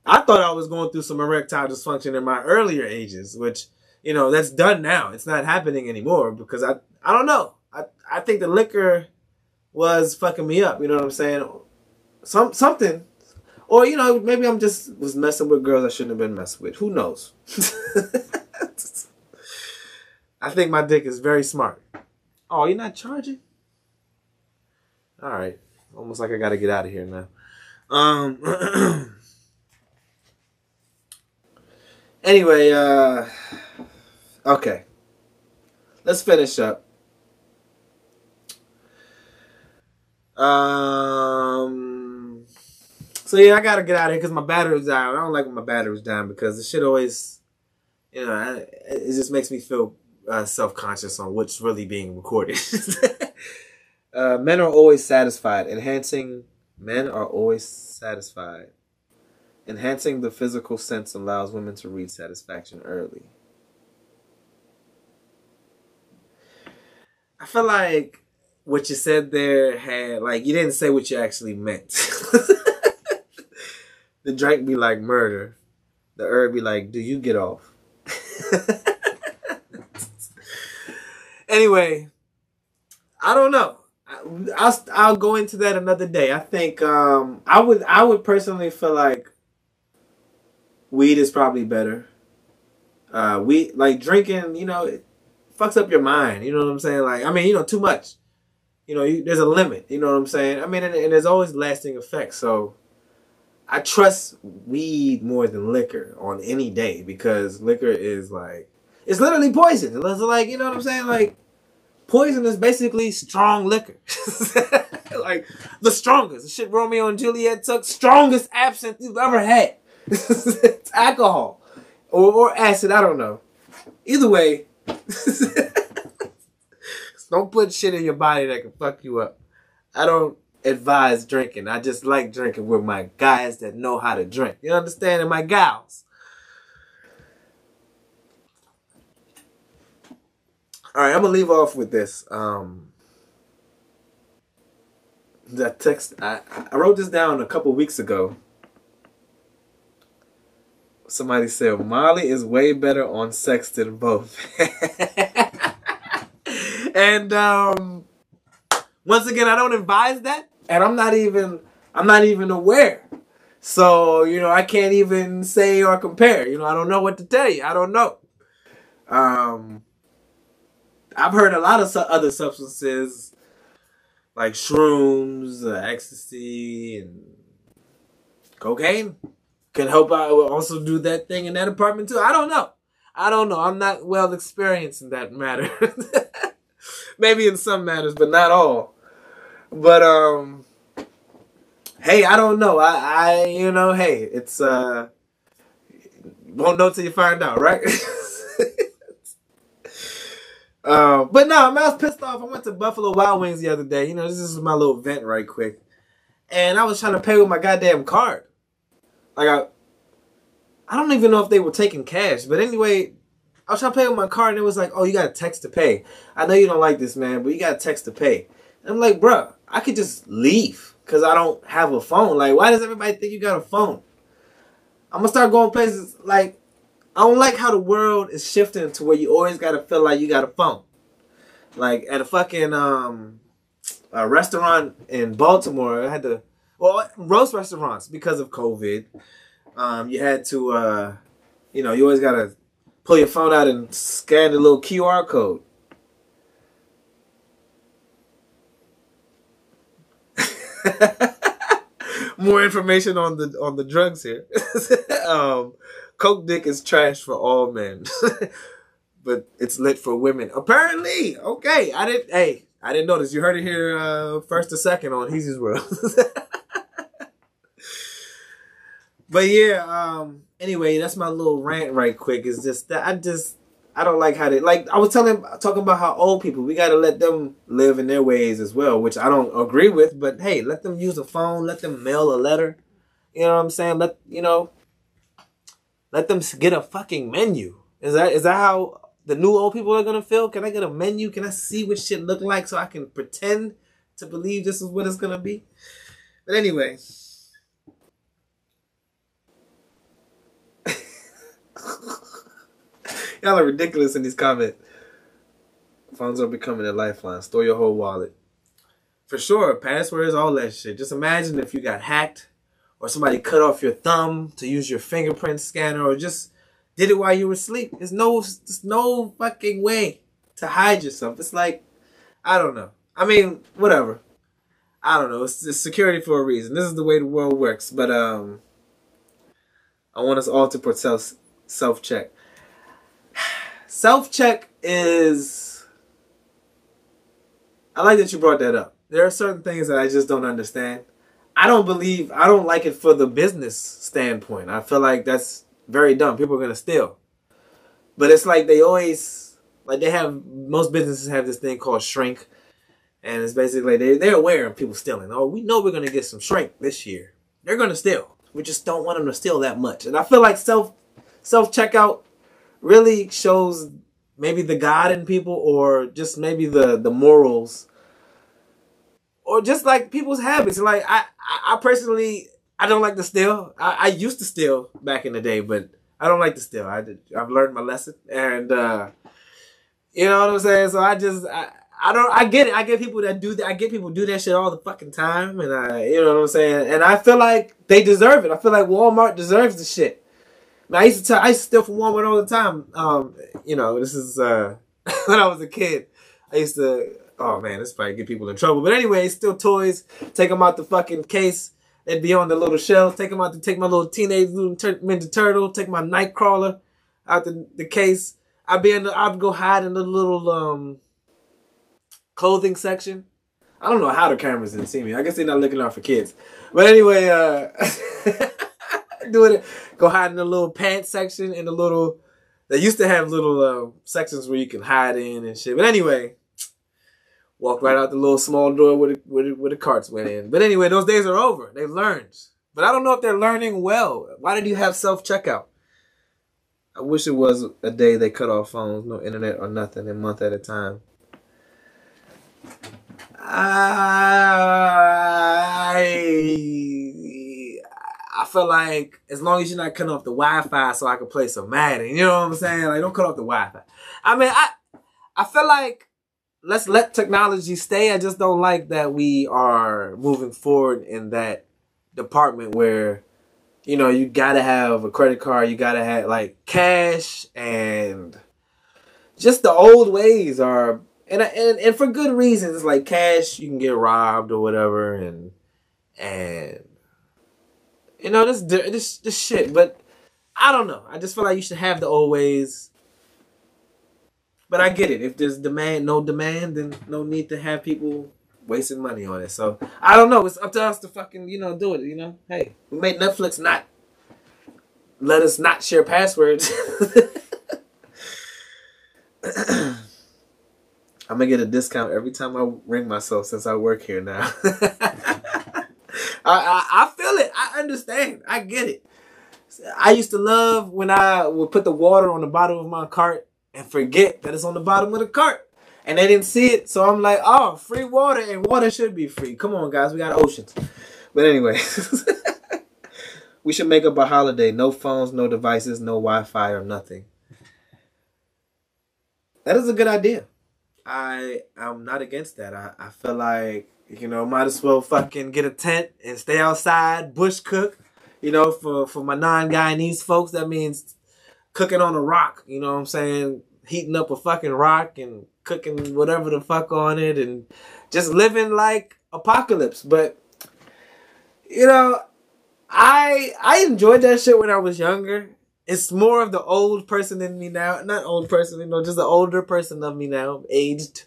I thought I was going through some erectile dysfunction in my earlier ages, which, you know, that's done now. It's not happening anymore because I I don't know. I, I think the liquor was fucking me up. You know what I'm saying? Some something, or you know, maybe I'm just was messing with girls I shouldn't have been messing with. Who knows? <laughs> I think my dick is very smart. Oh, you're not charging? All right, almost like I got to get out of here now. Um. <clears throat> anyway, uh, okay, let's finish up. Um. So yeah, I gotta get out of here because my battery's down. I don't like when my battery's down because the shit always, you know, it just makes me feel uh, self conscious on what's really being recorded. <laughs> uh, men are always satisfied. Enhancing men are always satisfied. Enhancing the physical sense allows women to reach satisfaction early. I feel like what you said there had like you didn't say what you actually meant. <laughs> the drink be like murder. The herb be like, do you get off? <laughs> anyway, I don't know. I'll I'll go into that another day. I think um I would I would personally feel like weed is probably better. Uh, we like drinking. You know, it fucks up your mind. You know what I'm saying? Like, I mean, you know, too much. You know, you, there's a limit. You know what I'm saying? I mean, and, and there's always lasting effects. So, I trust weed more than liquor on any day because liquor is like it's literally poison. It's like you know what I'm saying? Like poison is basically strong liquor. <laughs> like the strongest. The shit Romeo and Juliet took, strongest absinthe you've ever had. it's <laughs> alcohol. Or, or acid, I don't know. Either way, <laughs> don't put shit in your body that can fuck you up. I don't advise drinking. I just like drinking with my guys that know how to drink. You understand? And my gals. All right, I'm gonna leave off with this. Um, that text I I wrote this down a couple weeks ago. Somebody said Molly is way better on sex than both. <laughs> and um once again I don't advise that and I'm not even I'm not even aware. So, you know, I can't even say or compare. You know, I don't know what to tell you. I don't know. Um I've heard a lot of su- other substances like shrooms, uh, ecstasy, and cocaine can help out. Will also do that thing in that apartment too. I don't know. I don't know. I'm not well experienced in that matter. <laughs> Maybe in some matters, but not all. But um, hey, I don't know. I, I, you know, hey, it's uh, won't know till you find out, right? Uh, <laughs> but no, I'm was pissed off. I went to Buffalo Wild Wings the other day. You know, this is my little vent right quick. And I was trying to pay with my goddamn card. Like I I don't even know if they were taking cash. But anyway, I was trying to pay with my card and it was like, oh, you got a text to pay. I know you don't like this, man, but you got a text to pay. And I'm like, bruh, I could just leave because I don't have a phone. Like, why does everybody think you got a phone? I'm gonna start going places like I don't like how the world is shifting to where you always gotta feel like you got a phone. Like at a fucking um a restaurant in Baltimore, I had to well roast restaurants because of COVID. Um, you had to uh, you know, you always gotta pull your phone out and scan the little QR code. <laughs> More information on the on the drugs here. <laughs> um, Coke dick is trash for all men, <laughs> but it's lit for women. Apparently, okay. I didn't. Hey, I didn't notice. You heard it here uh, first or second on Heezy's World. but yeah. Um. Anyway, that's my little rant right quick. Is just that I just I don't like how they like. I was telling talking about how old people we got to let them live in their ways as well, which I don't agree with. But hey, let them use a phone. Let them mail a letter. You know what I'm saying? Let you know. Let them get a fucking menu. Is that is that how the new old people are gonna feel? Can I get a menu? Can I see what shit look like so I can pretend to believe this is what it's gonna be? But anyway. Y'all are ridiculous in these comments. Phones are becoming a lifeline. Store your whole wallet. For sure, passwords, all that shit. Just imagine if you got hacked or somebody cut off your thumb to use your fingerprint scanner or just did it while you were asleep. There's no there's no fucking way to hide yourself. It's like I don't know. I mean, whatever. I don't know. It's, it's security for a reason. This is the way the world works. But um I want us all to put self self check. Self check is I like that you brought that up. There are certain things that I just don't understand. I don't believe I don't like it for the business standpoint. I feel like that's very dumb. People are gonna steal. But it's like they always like they have most businesses have this thing called shrink. And it's basically they they're aware of people stealing. Oh, we know we're gonna get some shrink this year. They're gonna steal. We just don't want them to steal that much. And I feel like self self checkout really shows maybe the God in people or just maybe the the morals or just like people's habits. Like I, I, personally, I don't like to steal. I, I used to steal back in the day, but I don't like to steal. I did, I've learned my lesson, and uh, you know what I'm saying. So I just, I, I don't, I get it. I get people that do that. I get people do that shit all the fucking time, and I, you know what I'm saying. And I feel like they deserve it. I feel like Walmart deserves the shit. I used to tell, I used to steal from Walmart all the time. Um, you know, this is uh, <laughs> when I was a kid. I used to oh man, this probably get people in trouble. But anyway, still toys. Take them out the fucking case. They'd be on the little shelves. Take them out to take my little teenage little Ninja Turtle. Take my Nightcrawler out the, the case. I'd be in the, I'd go hide in the little um clothing section. I don't know how the cameras didn't see me. I guess they're not looking out for kids. But anyway, uh <laughs> <laughs> doing it. Go hide in the little pants section in the little they used to have little uh, sections where you can hide in and shit. But anyway, walk right out the little small door where the, where the, where the carts went in. But anyway, those days are over. They've learned. But I don't know if they're learning well. Why did you have self checkout? I wish it was a day they cut off phones, no internet or nothing, a month at a time. I I feel like as long as you're not cutting off the Wi-Fi, so I can play some Madden. You know what I'm saying? Like, don't cut off the Wi-Fi. I mean, I I feel like let's let technology stay. I just don't like that we are moving forward in that department where, you know, you gotta have a credit card, you gotta have like cash and just the old ways are and and and for good reasons like cash you can get robbed or whatever and and you know this this this shit but I don't know I just feel like you should have the old ways but I get it. If there's demand, no demand, then no need to have people wasting money on it. So I don't know. It's up to us to fucking you know do it. You know, hey, we made Netflix not let us not share passwords. <laughs> I'm gonna get a discount every time I ring myself since I work here now. <laughs> I, I feel it. I understand. I get it. I used to love when I would put the water on the bottom of my cart and forget that it's on the bottom of the cart. And they didn't see it, so I'm like, oh, free water, and water should be free. Come on, guys, we got oceans. But anyway, <laughs> we should make up a holiday. No phones, no devices, no Wi-Fi or nothing. That is a good idea. I I am not against that. I, I feel like, you know, might as well fucking get a tent and stay outside, bush cook. You know, for, for my non-Guyanese folks, that means cooking on a rock, you know what I'm saying? Heating up a fucking rock and cooking whatever the fuck on it and just living like apocalypse. But you know, I I enjoyed that shit when I was younger. It's more of the old person in me now. Not old person, you know, just the older person of me now, aged.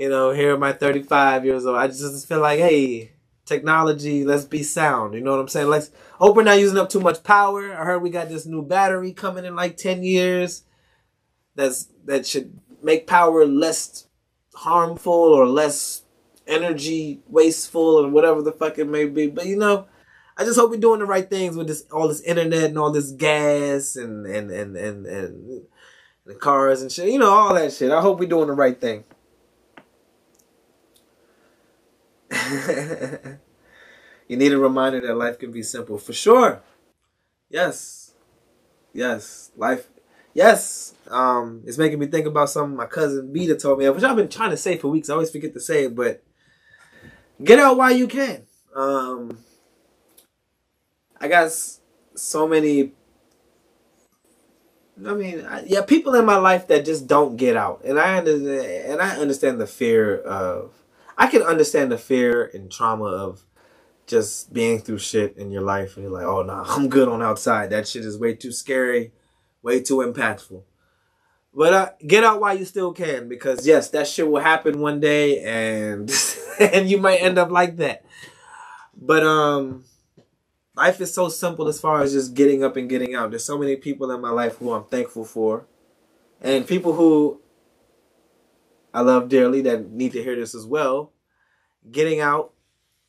You know, here am I 35 years old. I just feel like, hey, technology, let's be sound. You know what I'm saying? Let's hope we're not using up too much power. I heard we got this new battery coming in like 10 years. That's that should make power less harmful or less energy wasteful or whatever the fuck it may be. But you know, I just hope we're doing the right things with this all this internet and all this gas and and and and, and the cars and shit. You know, all that shit. I hope we're doing the right thing. <laughs> you need a reminder that life can be simple. For sure. Yes. Yes. Life. Yes. Um, it's making me think about something my cousin Beta told me, which I've been trying to say for weeks. I always forget to say it, but get out while you can. Um, I got so many. I mean, I, yeah, people in my life that just don't get out, and I understand, and I understand the fear of I can understand the fear and trauma of just being through shit in your life and you're like, oh nah, <laughs> I'm good on outside. That shit is way too scary, way too impactful. But uh, get out while you still can because yes, that shit will happen one day and <laughs> and you might end up like that. But um life is so simple as far as just getting up and getting out. There's so many people in my life who I'm thankful for. And people who I love dearly that need to hear this as well. Getting out,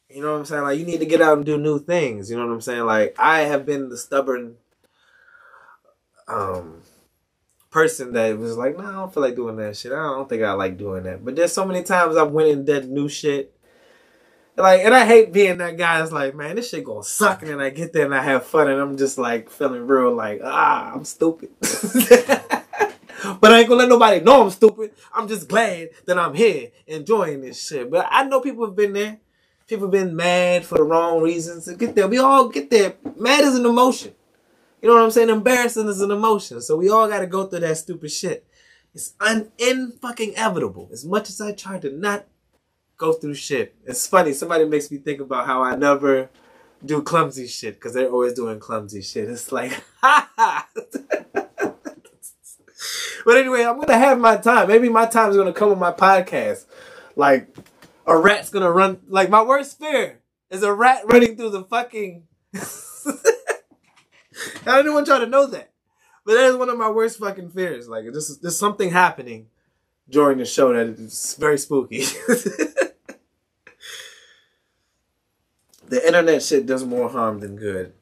you know what I'm saying? Like you need to get out and do new things. You know what I'm saying? Like I have been the stubborn um person that was like, no, nah, I don't feel like doing that shit. I don't think I like doing that. But there's so many times I've went and did new shit Like, and I hate being that guy that's like, man, this shit gonna suck. And then I get there and I have fun and I'm just like feeling real like, ah, I'm stupid. <laughs> but I ain't gonna let nobody know I'm stupid. I'm just glad that I'm here enjoying this shit. But I know people have been there. People have been mad for the wrong reasons. Get there, we all get there. Mad is an emotion. You know what I'm saying? Embarrassing is an emotion. So we all got to go through that stupid shit. It's un fucking inevitable. As much as I try to not go through shit. It's funny. Somebody makes me think about how I never do clumsy shit because they're always doing clumsy shit. It's like, <laughs> ha ha. <laughs> <laughs> But anyway, I'm gonna have my time. Maybe my time is gonna come on my podcast. Like a rat's gonna run. Like my worst fear is a rat running through the fucking. <laughs> I didn't want y'all to know that, but that is one of my worst fucking fears. Like there's there's something happening during the show that is very spooky. <laughs> the internet shit does more harm than good.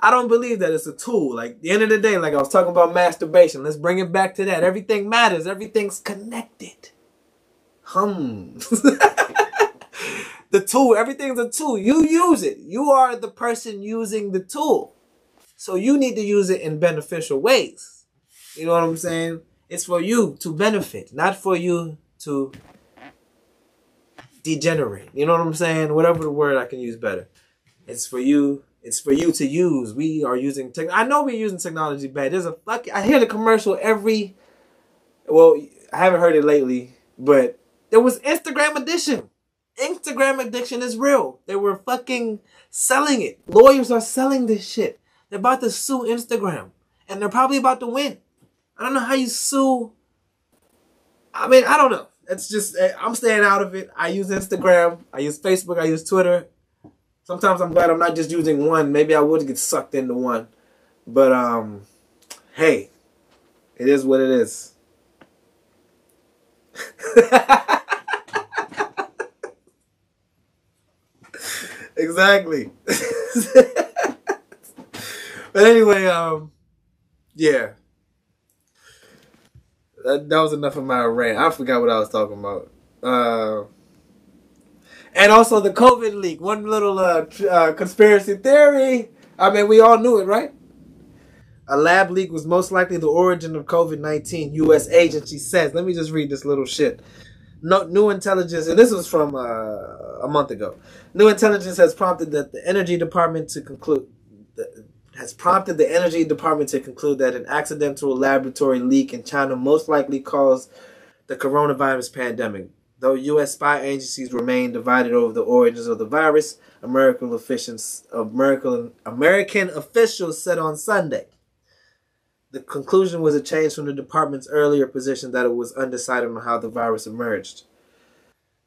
I don't believe that it's a tool. Like the end of the day, like I was talking about masturbation. Let's bring it back to that. Everything matters. Everything's connected. Hum. <laughs> the tool. Everything's a tool. You use it. You are the person using the tool. So you need to use it in beneficial ways. You know what I'm saying? It's for you to benefit, not for you to degenerate. You know what I'm saying? Whatever the word I can use better. It's for you. It's for you to use. We are using tech. I know we're using technology bad. There's a fuck. I hear the commercial every. Well, I haven't heard it lately, but there was Instagram addiction. Instagram addiction is real. They were fucking selling it. Lawyers are selling this shit. They're about to sue Instagram, and they're probably about to win. I don't know how you sue. I mean, I don't know. It's just eh, I'm staying out of it. I use Instagram. I use Facebook. I use Twitter. Sometimes I'm glad I'm not just using one. Maybe I would get sucked into one. But um hey, it is what it is. <laughs> exactly. <laughs> but anyway, um yeah. That, that was enough of my rant. I forgot what I was talking about. Uh and also the COVID leak. One little uh, uh, conspiracy theory. I mean, we all knew it, right? A lab leak was most likely the origin of COVID 19, U.S. agency says. Let me just read this little shit. No, new intelligence, and this was from uh, a month ago. New intelligence has prompted that the Energy Department to conclude has prompted the Energy Department to conclude that an accidental laboratory leak in China most likely caused the coronavirus pandemic. Though U.S. spy agencies remain divided over the origins of the virus, American officials, American, American officials said on Sunday. The conclusion was a change from the department's earlier position that it was undecided on how the virus emerged.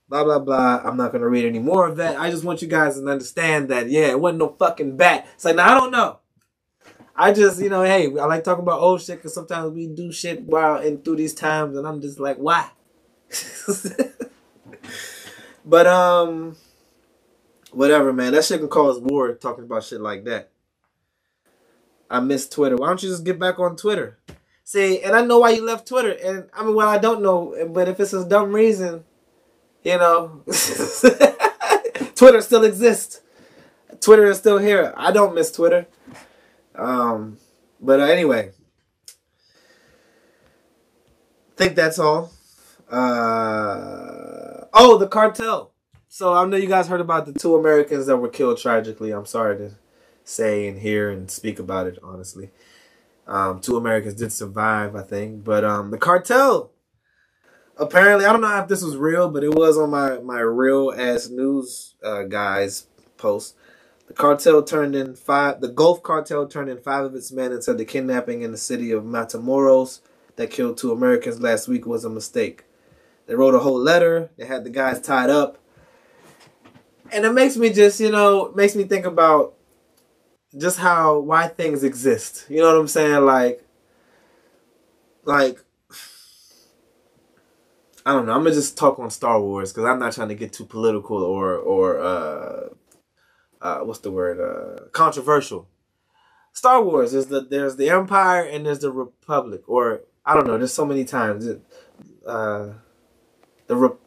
Blah, blah, blah. I'm not going to read any more of that. I just want you guys to understand that, yeah, it wasn't no fucking bat. It's like, now I don't know. I just, you know, hey, I like talking about old shit because sometimes we do shit while and through these times, and I'm just like, why? <laughs> but um, whatever, man. That shit can cause war talking about shit like that. I miss Twitter. Why don't you just get back on Twitter? See, and I know why you left Twitter, and I mean, well, I don't know, but if it's a dumb reason, you know, <laughs> Twitter still exists. Twitter is still here. I don't miss Twitter. Um, but uh, anyway, think that's all. Uh, oh, the cartel. So I know you guys heard about the two Americans that were killed tragically. I'm sorry to say and hear and speak about it, honestly. Um, two Americans did survive, I think. But um, the cartel, apparently, I don't know if this was real, but it was on my, my real ass news uh, guys post. The cartel turned in five, the Gulf cartel turned in five of its men and said the kidnapping in the city of Matamoros that killed two Americans last week was a mistake. They wrote a whole letter. They had the guys tied up. And it makes me just, you know, makes me think about just how why things exist. You know what I'm saying? Like like I don't know. I'm gonna just talk on Star Wars because I'm not trying to get too political or or uh, uh, what's the word uh, controversial. Star Wars is the there's the Empire and there's the Republic, or I don't know. There's so many times. Uh, the Re-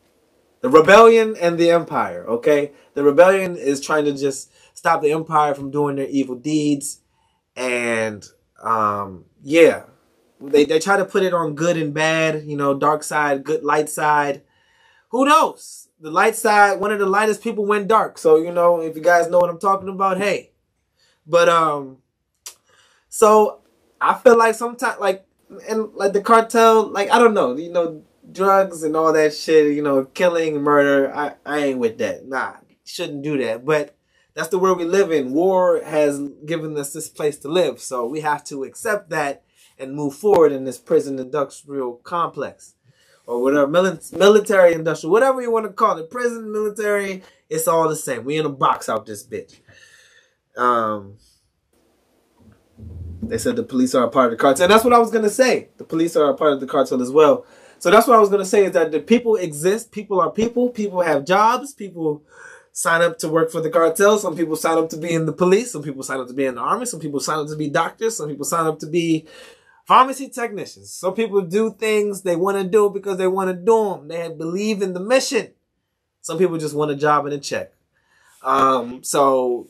the rebellion and the empire, okay? The rebellion is trying to just stop the empire from doing their evil deeds. And um yeah. They they try to put it on good and bad, you know, dark side, good light side. Who knows? The light side, one of the lightest people went dark. So, you know, if you guys know what I'm talking about, hey. But um so I feel like sometimes like and like the cartel, like I don't know, you know, drugs and all that shit, you know, killing, murder. I, I ain't with that. Nah, shouldn't do that. But that's the world we live in. War has given us this place to live, so we have to accept that and move forward in this prison industrial complex. Or whatever, mili- military industrial, whatever you want to call it. Prison, military, it's all the same. We in a box out this bitch. Um, they said the police are a part of the cartel. And that's what I was gonna say. The police are a part of the cartel as well. So that's what I was gonna say is that the people exist. People are people. People have jobs. People sign up to work for the cartel. Some people sign up to be in the police. Some people sign up to be in the army. Some people sign up to be doctors. Some people sign up to be pharmacy technicians. Some people do things they want to do because they want to do them. They believe in the mission. Some people just want a job and a check. Um, so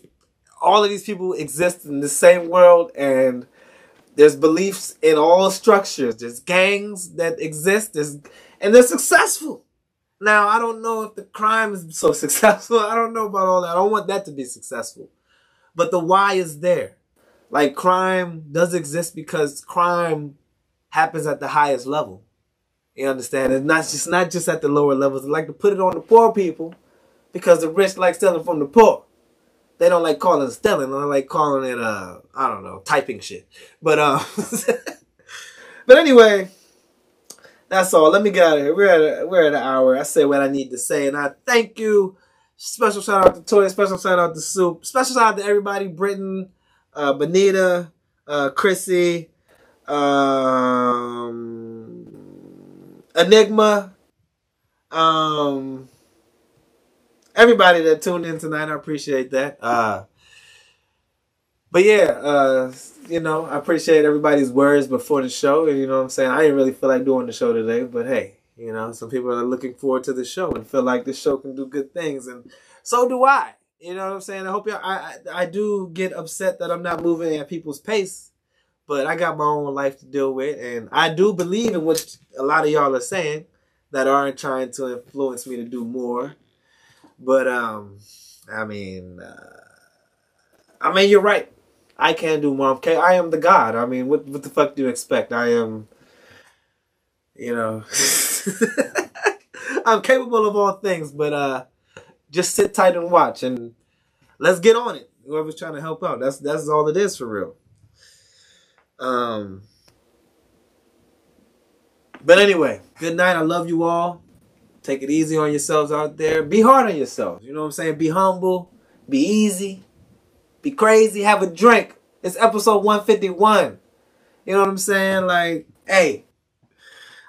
all of these people exist in the same world and there's beliefs in all structures. There's gangs that exist. There's, and they're successful. Now, I don't know if the crime is so <laughs> successful. I don't know about all that. I don't want that to be successful. But the why is there. Like crime does exist because crime happens at the highest level. You understand? It's not just not just at the lower levels. They like to put it on the poor people because the rich like stealing from the poor. They don't like calling it stealing. They like calling it uh I don't know typing shit. But um, <laughs> but anyway, that's all. Let me get out of here. We're at a, we're at an hour. I say what I need to say, and I thank you. Special shout out to Toy. Special shout out to Soup. Special shout out to everybody. Britain, uh, Benita, uh, Chrissy, um, Enigma, um, everybody that tuned in tonight. I appreciate that. Uh, but yeah, uh, you know, I appreciate everybody's words before the show. And you know what I'm saying? I didn't really feel like doing the show today, but hey, you know, some people are looking forward to the show and feel like the show can do good things. And so do I. You know what I'm saying? I hope y'all, I, I, I do get upset that I'm not moving at people's pace, but I got my own life to deal with. And I do believe in what a lot of y'all are saying that aren't trying to influence me to do more. But, um, I mean, uh, I mean, you're right. I can do more. Okay, I am the God. I mean, what what the fuck do you expect? I am, you know, <laughs> I'm capable of all things. But uh, just sit tight and watch, and let's get on it. Whoever's trying to help out, that's that's all it is for real. Um. But anyway, good night. I love you all. Take it easy on yourselves out there. Be hard on yourselves. You know what I'm saying? Be humble. Be easy. Be crazy. Have a drink. It's episode 151. You know what I'm saying? Like, hey,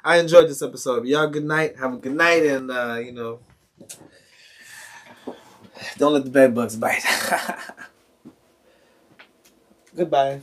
I enjoyed this episode. Y'all, good night. Have a good night. And, uh, you know, don't let the bed bugs bite. <laughs> Goodbye.